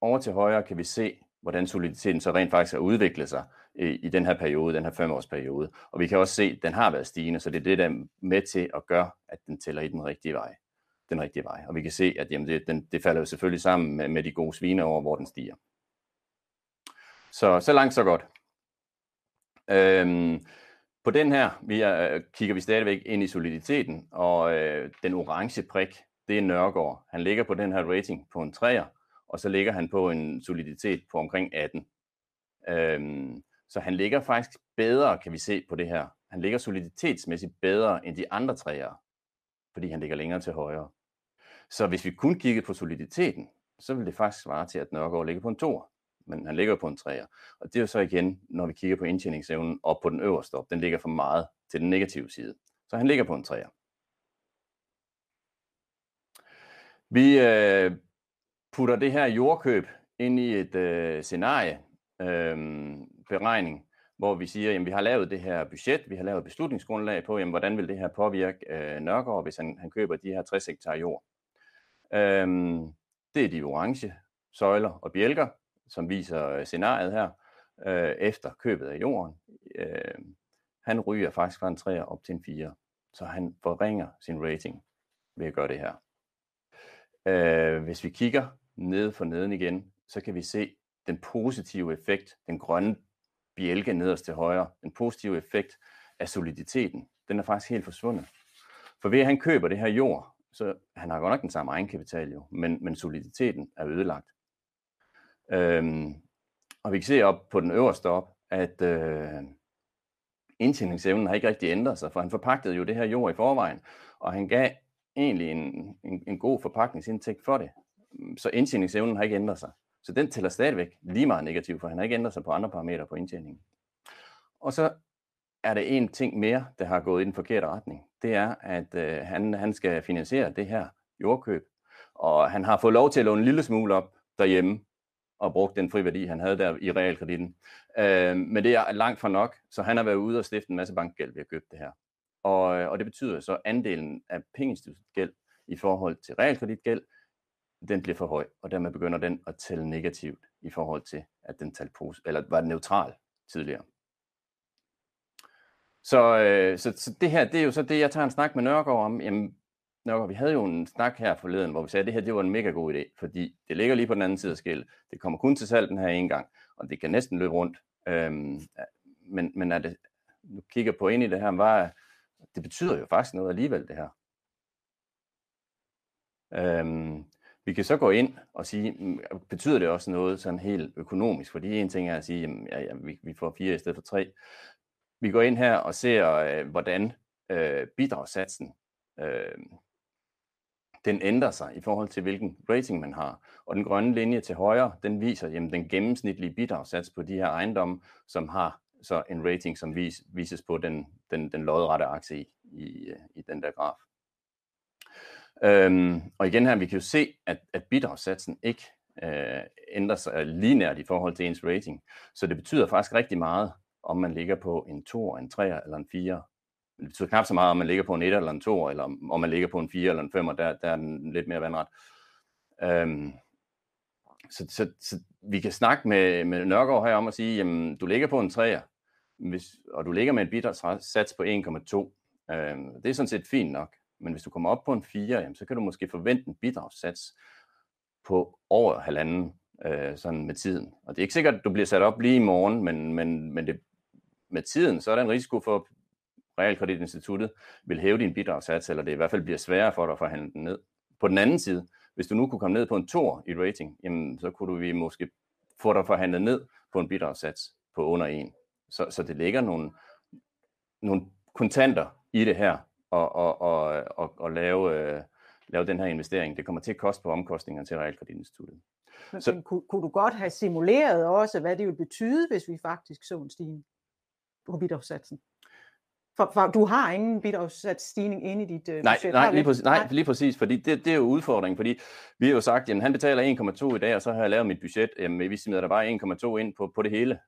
Over til højre kan vi se hvordan soliditeten så rent faktisk har udviklet sig i, i den her periode, den her femårsperiode. Og vi kan også se, at den har været stigende, så det er det, der er med til at gøre, at den tæller i den rigtige vej. Den rigtige vej. Og vi kan se, at jamen, det, den, det falder jo selvfølgelig sammen med, med de gode svine over, hvor den stiger. Så, så langt, så godt. Øhm, på den her vi er, kigger vi stadigvæk ind i soliditeten, og øh, den orange prik, det er Nørgaard. Han ligger på den her rating på en 3'er, og så ligger han på en soliditet på omkring 18. Øhm, så han ligger faktisk bedre, kan vi se på det her. Han ligger soliditetsmæssigt bedre end de andre træer, fordi han ligger længere til højre. Så hvis vi kun kiggede på soliditeten, så ville det faktisk svare til, at Nørgaard ligger på en 2 men han ligger på en træer. Og det er jo så igen, når vi kigger på indtjeningsevnen op på den øverste op, den ligger for meget til den negative side. Så han ligger på en træer. Vi øh, putter det her jordkøb ind i et øh, scenarie øh, beregning, hvor vi siger, at vi har lavet det her budget, vi har lavet beslutningsgrundlag på, jamen, hvordan vil det her påvirke øh, Nørgaard, hvis han, han køber de her 60 hektar jord. Øh, det er de orange søjler og bjælker, som viser øh, scenariet her, øh, efter købet af jorden. Øh, han ryger faktisk fra en 3 op til en 4, så han forringer sin rating ved at gøre det her. Øh, hvis vi kigger ned for neden igen, så kan vi se den positive effekt, den grønne bjælke nederst til højre, den positive effekt af soliditeten, den er faktisk helt forsvundet. For ved at han køber det her jord, så han har godt nok den samme egenkapital jo, men, men soliditeten er ødelagt. Øhm, og vi kan se op på den øverste op, at øh, indtjeningsevnen har ikke rigtig ændret sig, for han forpagtede jo det her jord i forvejen, og han gav egentlig en, en, en god forpagtningsindtægt for det. Så indtjeningsevnen har ikke ændret sig. Så den tæller stadigvæk lige meget negativ, for han har ikke ændret sig på andre parametre på indtjeningen. Og så er der en ting mere, der har gået i den forkerte retning. Det er, at øh, han, han skal finansiere det her jordkøb. Og han har fået lov til at låne en lille smule op derhjemme, og brugt den friværdi, han havde der i realkreditten. Øh, men det er langt fra nok, så han har været ude og stifte en masse bankgæld ved at købe det her. Og, øh, og det betyder så, at andelen af pengeinstitutgæld i forhold til realkreditgæld, den bliver for høj, og dermed begynder den at tælle negativt i forhold til, at den talte pose, eller var neutral tidligere. Så, øh, så, så det her, det er jo så det, jeg tager en snak med Nørgaard om. Jamen, Nå, vi havde jo en snak her forleden, hvor vi sagde, at det her det var en mega god idé, fordi det ligger lige på den anden side af skillet. Det kommer kun til salg den her en gang, og det kan næsten løbe rundt. Øhm, men, men er det, nu kigger på ind i det her, var, det betyder jo faktisk noget alligevel, det her. Øhm, vi kan så gå ind og sige, mm, betyder det også noget sådan helt økonomisk? Fordi en ting er at sige, jamen, ja, ja, vi, vi får fire i stedet for tre. Vi går ind her og ser, øh, hvordan øh, bidragssatsen øh, den ændrer sig i forhold til, hvilken rating man har. Og den grønne linje til højre, den viser jamen, den gennemsnitlige bidragssats på de her ejendomme, som har så en rating, som vis, vises på den, den, den lodrette akse i, i, i den der graf. Øhm, og igen her, vi kan jo se, at, at bidragssatsen ikke øh, ændrer sig øh, linært i forhold til ens rating. Så det betyder faktisk rigtig meget, om man ligger på en 2, en 3 eller en 4 det betyder knap så meget, om man ligger på en 1 eller en 2, eller om man ligger på en 4 eller en 5, og der, der er den lidt mere vandret. Øhm, så, så, så vi kan snakke med, med Nørgaard her om at sige, jamen, du ligger på en 3'er, hvis, og du ligger med en bidragssats på 1,2. Øhm, det er sådan set fint nok, men hvis du kommer op på en 4, jamen, så kan du måske forvente en bidragssats på over halvanden øh, sådan med tiden. Og det er ikke sikkert, at du bliver sat op lige i morgen, men, men, men det, med tiden, så er der en risiko for, realkreditinstituttet vil hæve din bidragssats, eller det i hvert fald bliver sværere for dig at forhandle den ned. På den anden side, hvis du nu kunne komme ned på en tor i rating, jamen, så kunne du vi måske få dig forhandlet ned på en bidragssats på under en. Så, så det ligger nogle, nogle kontanter i det her, og, og, og, og, og lave, øh, lave den her investering. Det kommer til at koste på omkostninger til realkreditinstituttet. Men, så, men kunne, kunne du godt have simuleret også, hvad det ville betyde, hvis vi faktisk så en stigning på bidragssatsen? For, for du har ingen bidragsstigning inde i dit uh, nej, budget? Nej, lige præcis, nej, lige præcis, fordi det, det er jo udfordringen, fordi vi har jo sagt, at han betaler 1,2 i dag, og så har jeg lavet mit budget, jamen vi smider der bare 1,2 ind på, på det hele,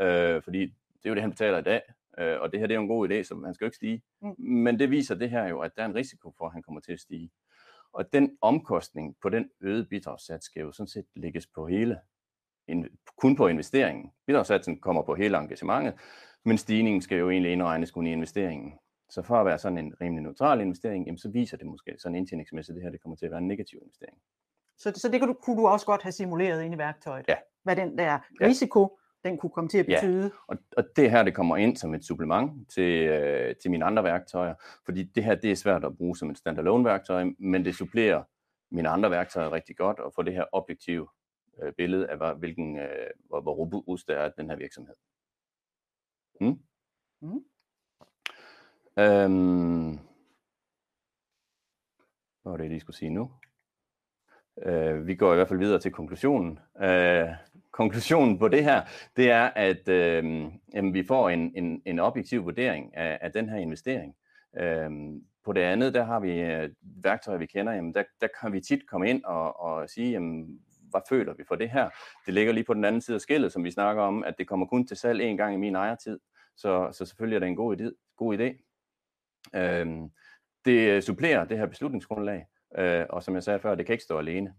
øh, fordi det er jo det, han betaler i dag, øh, og det her det er jo en god idé, så han skal jo ikke stige. Mm. Men det viser det her jo, at der er en risiko for, at han kommer til at stige. Og den omkostning på den øgede bidragssats skal jo sådan set lægges på hele, kun på investeringen. Bidragssatsen kommer på hele engagementet, men stigningen skal jo egentlig indregnes kun i investeringen. Så for at være sådan en rimelig neutral investering, jamen så viser det måske sådan indtjeningsmæssigt, det her det kommer til at være en negativ investering. Så, så det kunne du, kunne du også godt have simuleret ind i værktøjet? Ja. Hvad den der risiko, ja. den kunne komme til at betyde? Ja. Og, og det her, det kommer ind som et supplement til, øh, til mine andre værktøjer, fordi det her, det er svært at bruge som et standalone værktøj, men det supplerer mine andre værktøjer rigtig godt, og få det her objektive øh, billede af, hvilken, øh, hvor, hvor robust det er den her virksomhed. Mm? Mm. Øhm, hvad var det, jeg lige skulle sige nu? Øh, vi går i hvert fald videre til konklusionen. Øh, konklusionen på det her, det er, at øh, jamen, vi får en, en, en objektiv vurdering af, af den her investering. Øh, på det andet, der har vi øh, værktøjer, vi kender. Jamen, der, der kan vi tit komme ind og, og sige, jamen, hvad føler vi for det her? Det ligger lige på den anden side af skillet, som vi snakker om, at det kommer kun til salg en gang i min ejertid. Så, så selvfølgelig er det en god idé. God idé. Øhm, det øh, supplerer det her beslutningsgrundlag, øh, og som jeg sagde før, det kan ikke stå alene.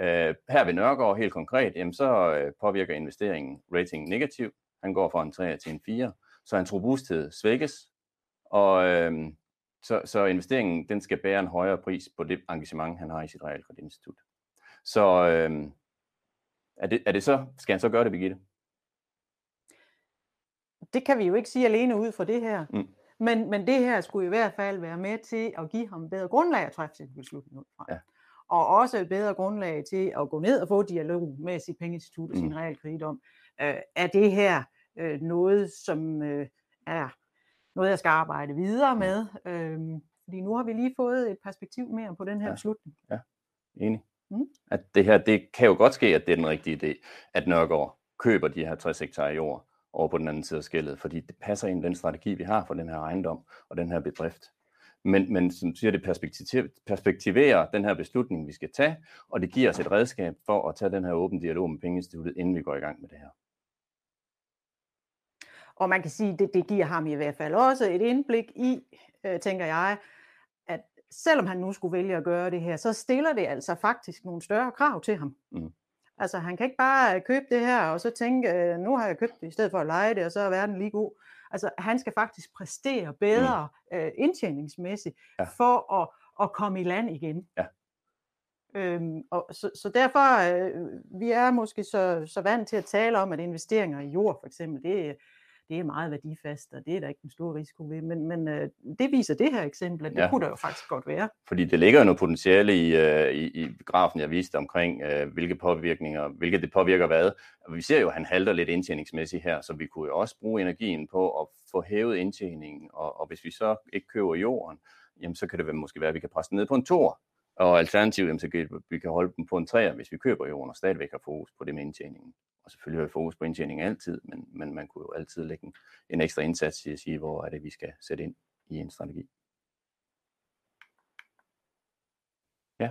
Øh, her ved Nørgaard helt konkret, jamen så øh, påvirker investeringen rating negativt. Han går fra en 3 til en 4, så hans robusthed svækkes, og øh, så, så investeringen den skal bære en højere pris på det engagement, han har i sit realkreditinstitut. Så øh, er, det, er det så, skal han så gøre det, Birgitte? Det kan vi jo ikke sige alene ud fra det her. Mm. Men, men det her skulle i hvert fald være med til at give ham bedre grundlag at træffe sin beslutning ud fra. Ja. Og også et bedre grundlag til at gå ned og få dialog med sit pengeinstitut og mm. sin realkredit om, øh, er det her øh, noget, som øh, er noget, jeg skal arbejde videre mm. med? Øh, fordi nu har vi lige fået et perspektiv mere på den her ja. beslutning. Ja, enig. Mm. At det her, det kan jo godt ske, at det er den rigtige idé, at Nørgaard køber de her 60 hektar jord over på den anden side af skældet, fordi det passer ind i den strategi, vi har for den her ejendom og den her bedrift. Men, men som siger, det perspektiv, perspektiverer den her beslutning, vi skal tage, og det giver os et redskab for at tage den her åben dialog med pengeinstituttet, inden vi går i gang med det her. Og man kan sige, at det, det giver ham i hvert fald også et indblik i, øh, tænker jeg, selvom han nu skulle vælge at gøre det her, så stiller det altså faktisk nogle større krav til ham. Mm. Altså han kan ikke bare øh, købe det her, og så tænke, øh, nu har jeg købt det i stedet for at lege det, og så er verden lige god. Altså han skal faktisk præstere bedre mm. øh, indtjeningsmæssigt, ja. for at, at komme i land igen. Ja. Øhm, og så, så derfor, øh, vi er måske så, så vant til at tale om, at investeringer i jord for eksempel, det, det er meget værdifast, og det er der ikke en stor risiko ved. Men, men øh, det viser det her eksempel, at det ja. kunne der jo faktisk godt være. Fordi det ligger jo noget potentiale i, øh, i, i grafen, jeg viste omkring, øh, hvilke påvirkninger, hvilke det påvirker hvad. Vi ser jo, at han halter lidt indtjeningsmæssigt her, så vi kunne jo også bruge energien på at få hævet indtjeningen. Og, og hvis vi så ikke køber jorden, jamen så kan det måske være, at vi kan presse den ned på en tor. Og alternativt, jamen, så kan vi kan holde dem på en træer, hvis vi køber jorden og stadigvæk har fokus på det med indtjeningen og selvfølgelig har vi fokus på indtjening altid, men, men man kunne jo altid lægge en, en ekstra indsats i at sige, hvor er det, vi skal sætte ind i en strategi. Ja,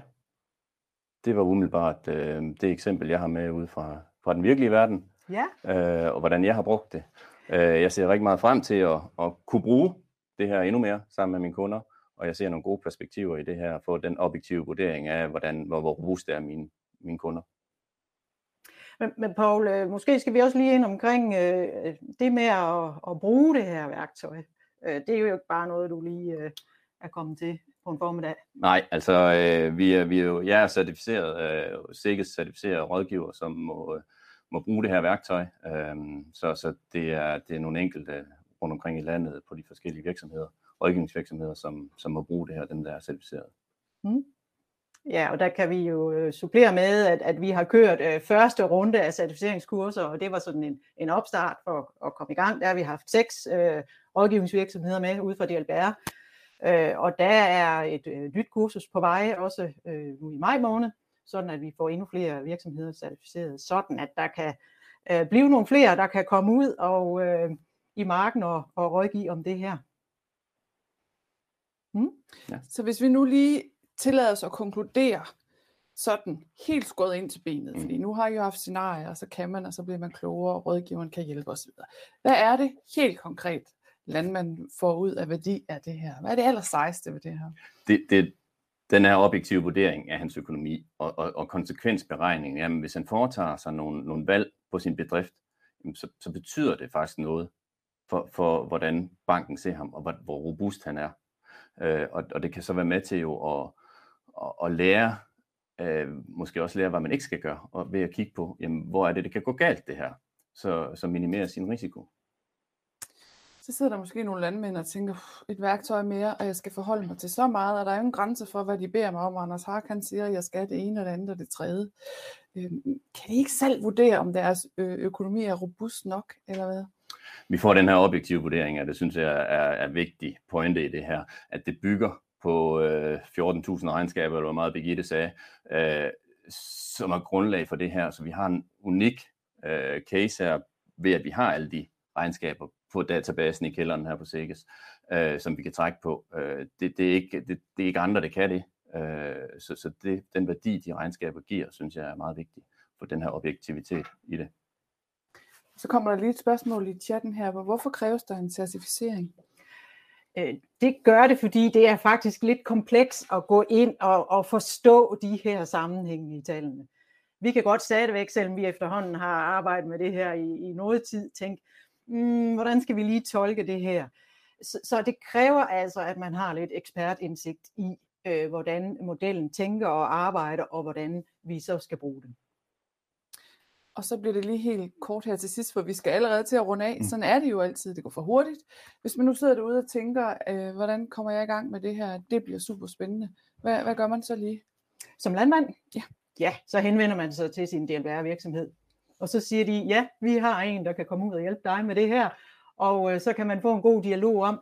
det var umiddelbart øh, det eksempel, jeg har med ud fra, fra den virkelige verden, ja. øh, og hvordan jeg har brugt det. Øh, jeg ser rigtig meget frem til at, at kunne bruge det her endnu mere sammen med mine kunder, og jeg ser nogle gode perspektiver i det her, for den objektive vurdering af, hvordan, hvor, hvor robust er mine, mine kunder. Men, men Paul, øh, måske skal vi også lige ind omkring øh, det med at, at bruge det her værktøj. Øh, det er jo ikke bare noget, du lige øh, er kommet til på en formiddag. Nej, altså øh, vi, er, vi er jo, jeg er certificeret, øh, sikkert certificeret rådgiver, som må, må bruge det her værktøj. Øh, så så det, er, det er nogle enkelte rundt omkring i landet på de forskellige virksomheder, rådgivningsvirksomheder, som, som må bruge det her, dem der er certificeret. Mm. Ja, og der kan vi jo øh, supplere med, at, at vi har kørt øh, første runde af certificeringskurser, og det var sådan en, en opstart for at komme i gang. Der har vi haft seks øh, rådgivningsvirksomheder med ude fra DLBR, øh, og der er et øh, nyt kursus på vej, også øh, nu i maj måned, sådan at vi får endnu flere virksomheder certificeret, sådan at der kan øh, blive nogle flere, der kan komme ud og øh, i marken og, og rådgive om det her. Hmm? Ja. Så hvis vi nu lige tillade os at konkludere sådan helt skåret ind til benet, mm. fordi nu har I jo haft scenarier, og så kan man, og så bliver man klogere, og rådgiveren kan hjælpe osv. Hvad er det helt konkret, landmanden får ud af værdi af det her? Hvad er det aller sejeste ved det her? Det, det, den her objektive vurdering af hans økonomi og, og, og konsekvensberegning, jamen hvis han foretager sig nogle, nogle valg på sin bedrift, jamen så, så betyder det faktisk noget for, for hvordan banken ser ham, og hvor, hvor robust han er. Øh, og, og det kan så være med til jo at, at, at lære, øh, måske også lære, hvad man ikke skal gøre, og ved at kigge på, jamen, hvor er det, det kan gå galt det her, så, så minimere sin risiko så sidder der måske nogle landmænd og tænker, et værktøj mere, og jeg skal forholde mig til så meget, og der er jo en grænse for, hvad de beder mig om. Anders Hark, han siger, at jeg skal det ene og det andet og det tredje. Øh, kan de ikke selv vurdere, om deres økonomi er robust nok, eller hvad? Vi får den her objektive vurdering, og det synes jeg er, er vigtig pointe i det her, at det bygger på øh, 14.000 regnskaber, eller hvor meget Birgitte sagde, øh, som er grundlag for det her. Så vi har en unik øh, case her, ved at vi har alle de regnskaber på databasen i kælderen her på Sikkes, øh, som vi kan trække på. Øh, det, det, er ikke, det, det er ikke andre, der kan det. Øh, så så det, den værdi, de regnskaber giver, synes jeg er meget vigtig for den her objektivitet i det. Så kommer der lige et spørgsmål i chatten her. Hvorfor kræves der en certificering? Øh, det gør det, fordi det er faktisk lidt kompleks at gå ind og, og forstå de her sammenhænge i tallene. Vi kan godt stadigvæk, selvom vi efterhånden har arbejdet med det her i, i noget tid, tænke, mm, hvordan skal vi lige tolke det her? Så, så det kræver altså, at man har lidt ekspertindsigt i, øh, hvordan modellen tænker og arbejder, og hvordan vi så skal bruge den. Og så bliver det lige helt kort her til sidst, for vi skal allerede til at runde af. Mm. Sådan er det jo altid. Det går for hurtigt. Hvis man nu sidder derude og tænker, øh, hvordan kommer jeg i gang med det her? Det bliver super spændende. Hvad, hvad gør man så lige? Som landmand? Ja. Ja, så henvender man sig til sin DLR-virksomhed og så siger de, ja, vi har en, der kan komme ud og hjælpe dig med det her, og øh, så kan man få en god dialog om,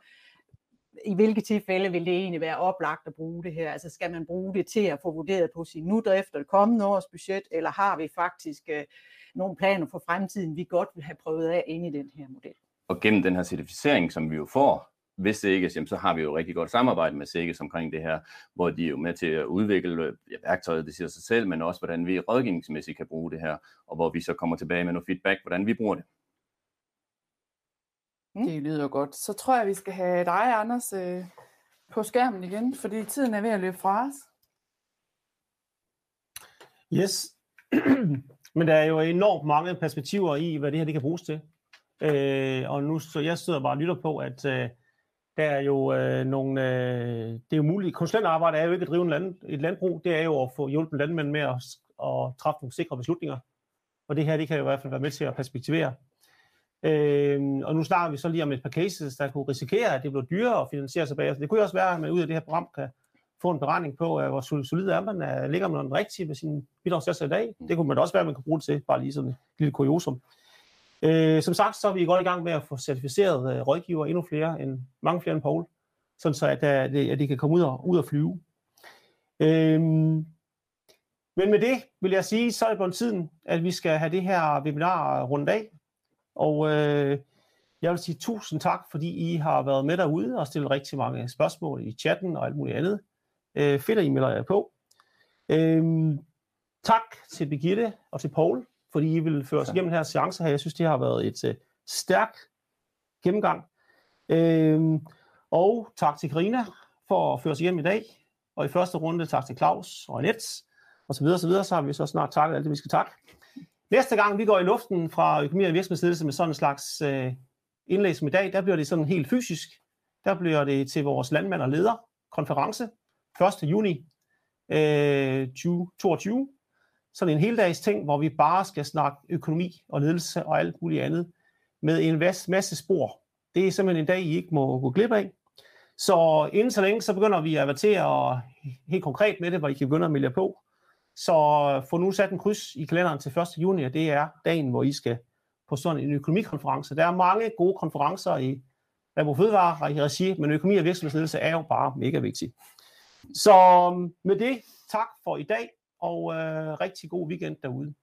i hvilke tilfælde vil det egentlig være oplagt at bruge det her? Altså skal man bruge det til at få vurderet på sin nu efter det kommende års budget, eller har vi faktisk øh, nogle planer for fremtiden, vi godt vil have prøvet af inde i den her model? Og gennem den her certificering, som vi jo får, hvis det jamen, så har vi jo rigtig godt samarbejde med SIGES omkring det her, hvor de er jo med til at udvikle ja, værktøjet, det siger sig selv, men også hvordan vi rådgivningsmæssigt kan bruge det her, og hvor vi så kommer tilbage med noget feedback, hvordan vi bruger det. Mm. Det lyder godt. Så tror jeg, vi skal have dig, Anders, øh, på skærmen igen, fordi tiden er ved at løbe fra os. Yes. Men der er jo enormt mange perspektiver i, hvad det her det kan bruges til. Øh, og nu så jeg sidder bare og lytter på, at øh, der er jo øh, nogle, øh, det er jo muligt, konsulentarbejde er jo ikke at drive en land, et landbrug, det er jo at få hjulpet landmænd med at, at træffe nogle sikre beslutninger. Og det her, det kan jo i hvert fald være med til at perspektivere. Øh, og nu snakker vi så lige om et par cases, der kunne risikere, at det bliver dyrere at finansiere sig bagefter. Det kunne jo også være, at man ud af det her program kan få en beregning på, øh, hvor solid er man, er, ligger man den rigtige med sin bidragssatser i dag. Det kunne man også være, at man kan bruge det til, bare lige sådan et lille kuriosum. Øh, som sagt, så er vi godt i gang med at få certificeret øh, rådgiver endnu flere, end, mange flere end Paul, sådan så at, øh, at, at de kan komme ud og, ud og flyve. Øh, men med det vil jeg sige, så er det på tiden, at vi skal have det her webinar rundt af. Og øh, jeg vil sige tusind tak, fordi I har været med derude og stillet rigtig mange spørgsmål i chatten og alt muligt andet. Øh, fedt, at I melder jer på. Øh, tak til Birgitte og til Paul fordi I vil føre os igennem den her seance her. Jeg synes, det har været et uh, stærkt gennemgang. Øhm, og tak til Karina for at føre os igennem i dag. Og i første runde tak til Claus og Annette, og så videre, så videre. Så har vi så snart takket alt det, vi skal takke. Næste gang vi går i luften fra økonomi og virksomhedsledelse med sådan en slags øh, indlæg som i dag, der bliver det sådan helt fysisk. Der bliver det til vores landmand og leder konference 1. juni øh, 2022 sådan en heldags ting, hvor vi bare skal snakke økonomi og ledelse og alt muligt andet med en masse spor. Det er simpelthen en dag, I ikke må gå glip af. Så inden så længe, så begynder vi at avertere helt konkret med det, hvor I kan begynde at melde på. Så få nu sat en kryds i kalenderen til 1. juni, og det er dagen, hvor I skal på sådan en økonomikonference. Der er mange gode konferencer i Landbrug Fødevare og i regi, men økonomi og virksomhedsledelse er jo bare mega vigtigt. Så øhm, med det, tak for i dag og øh, rigtig god weekend derude.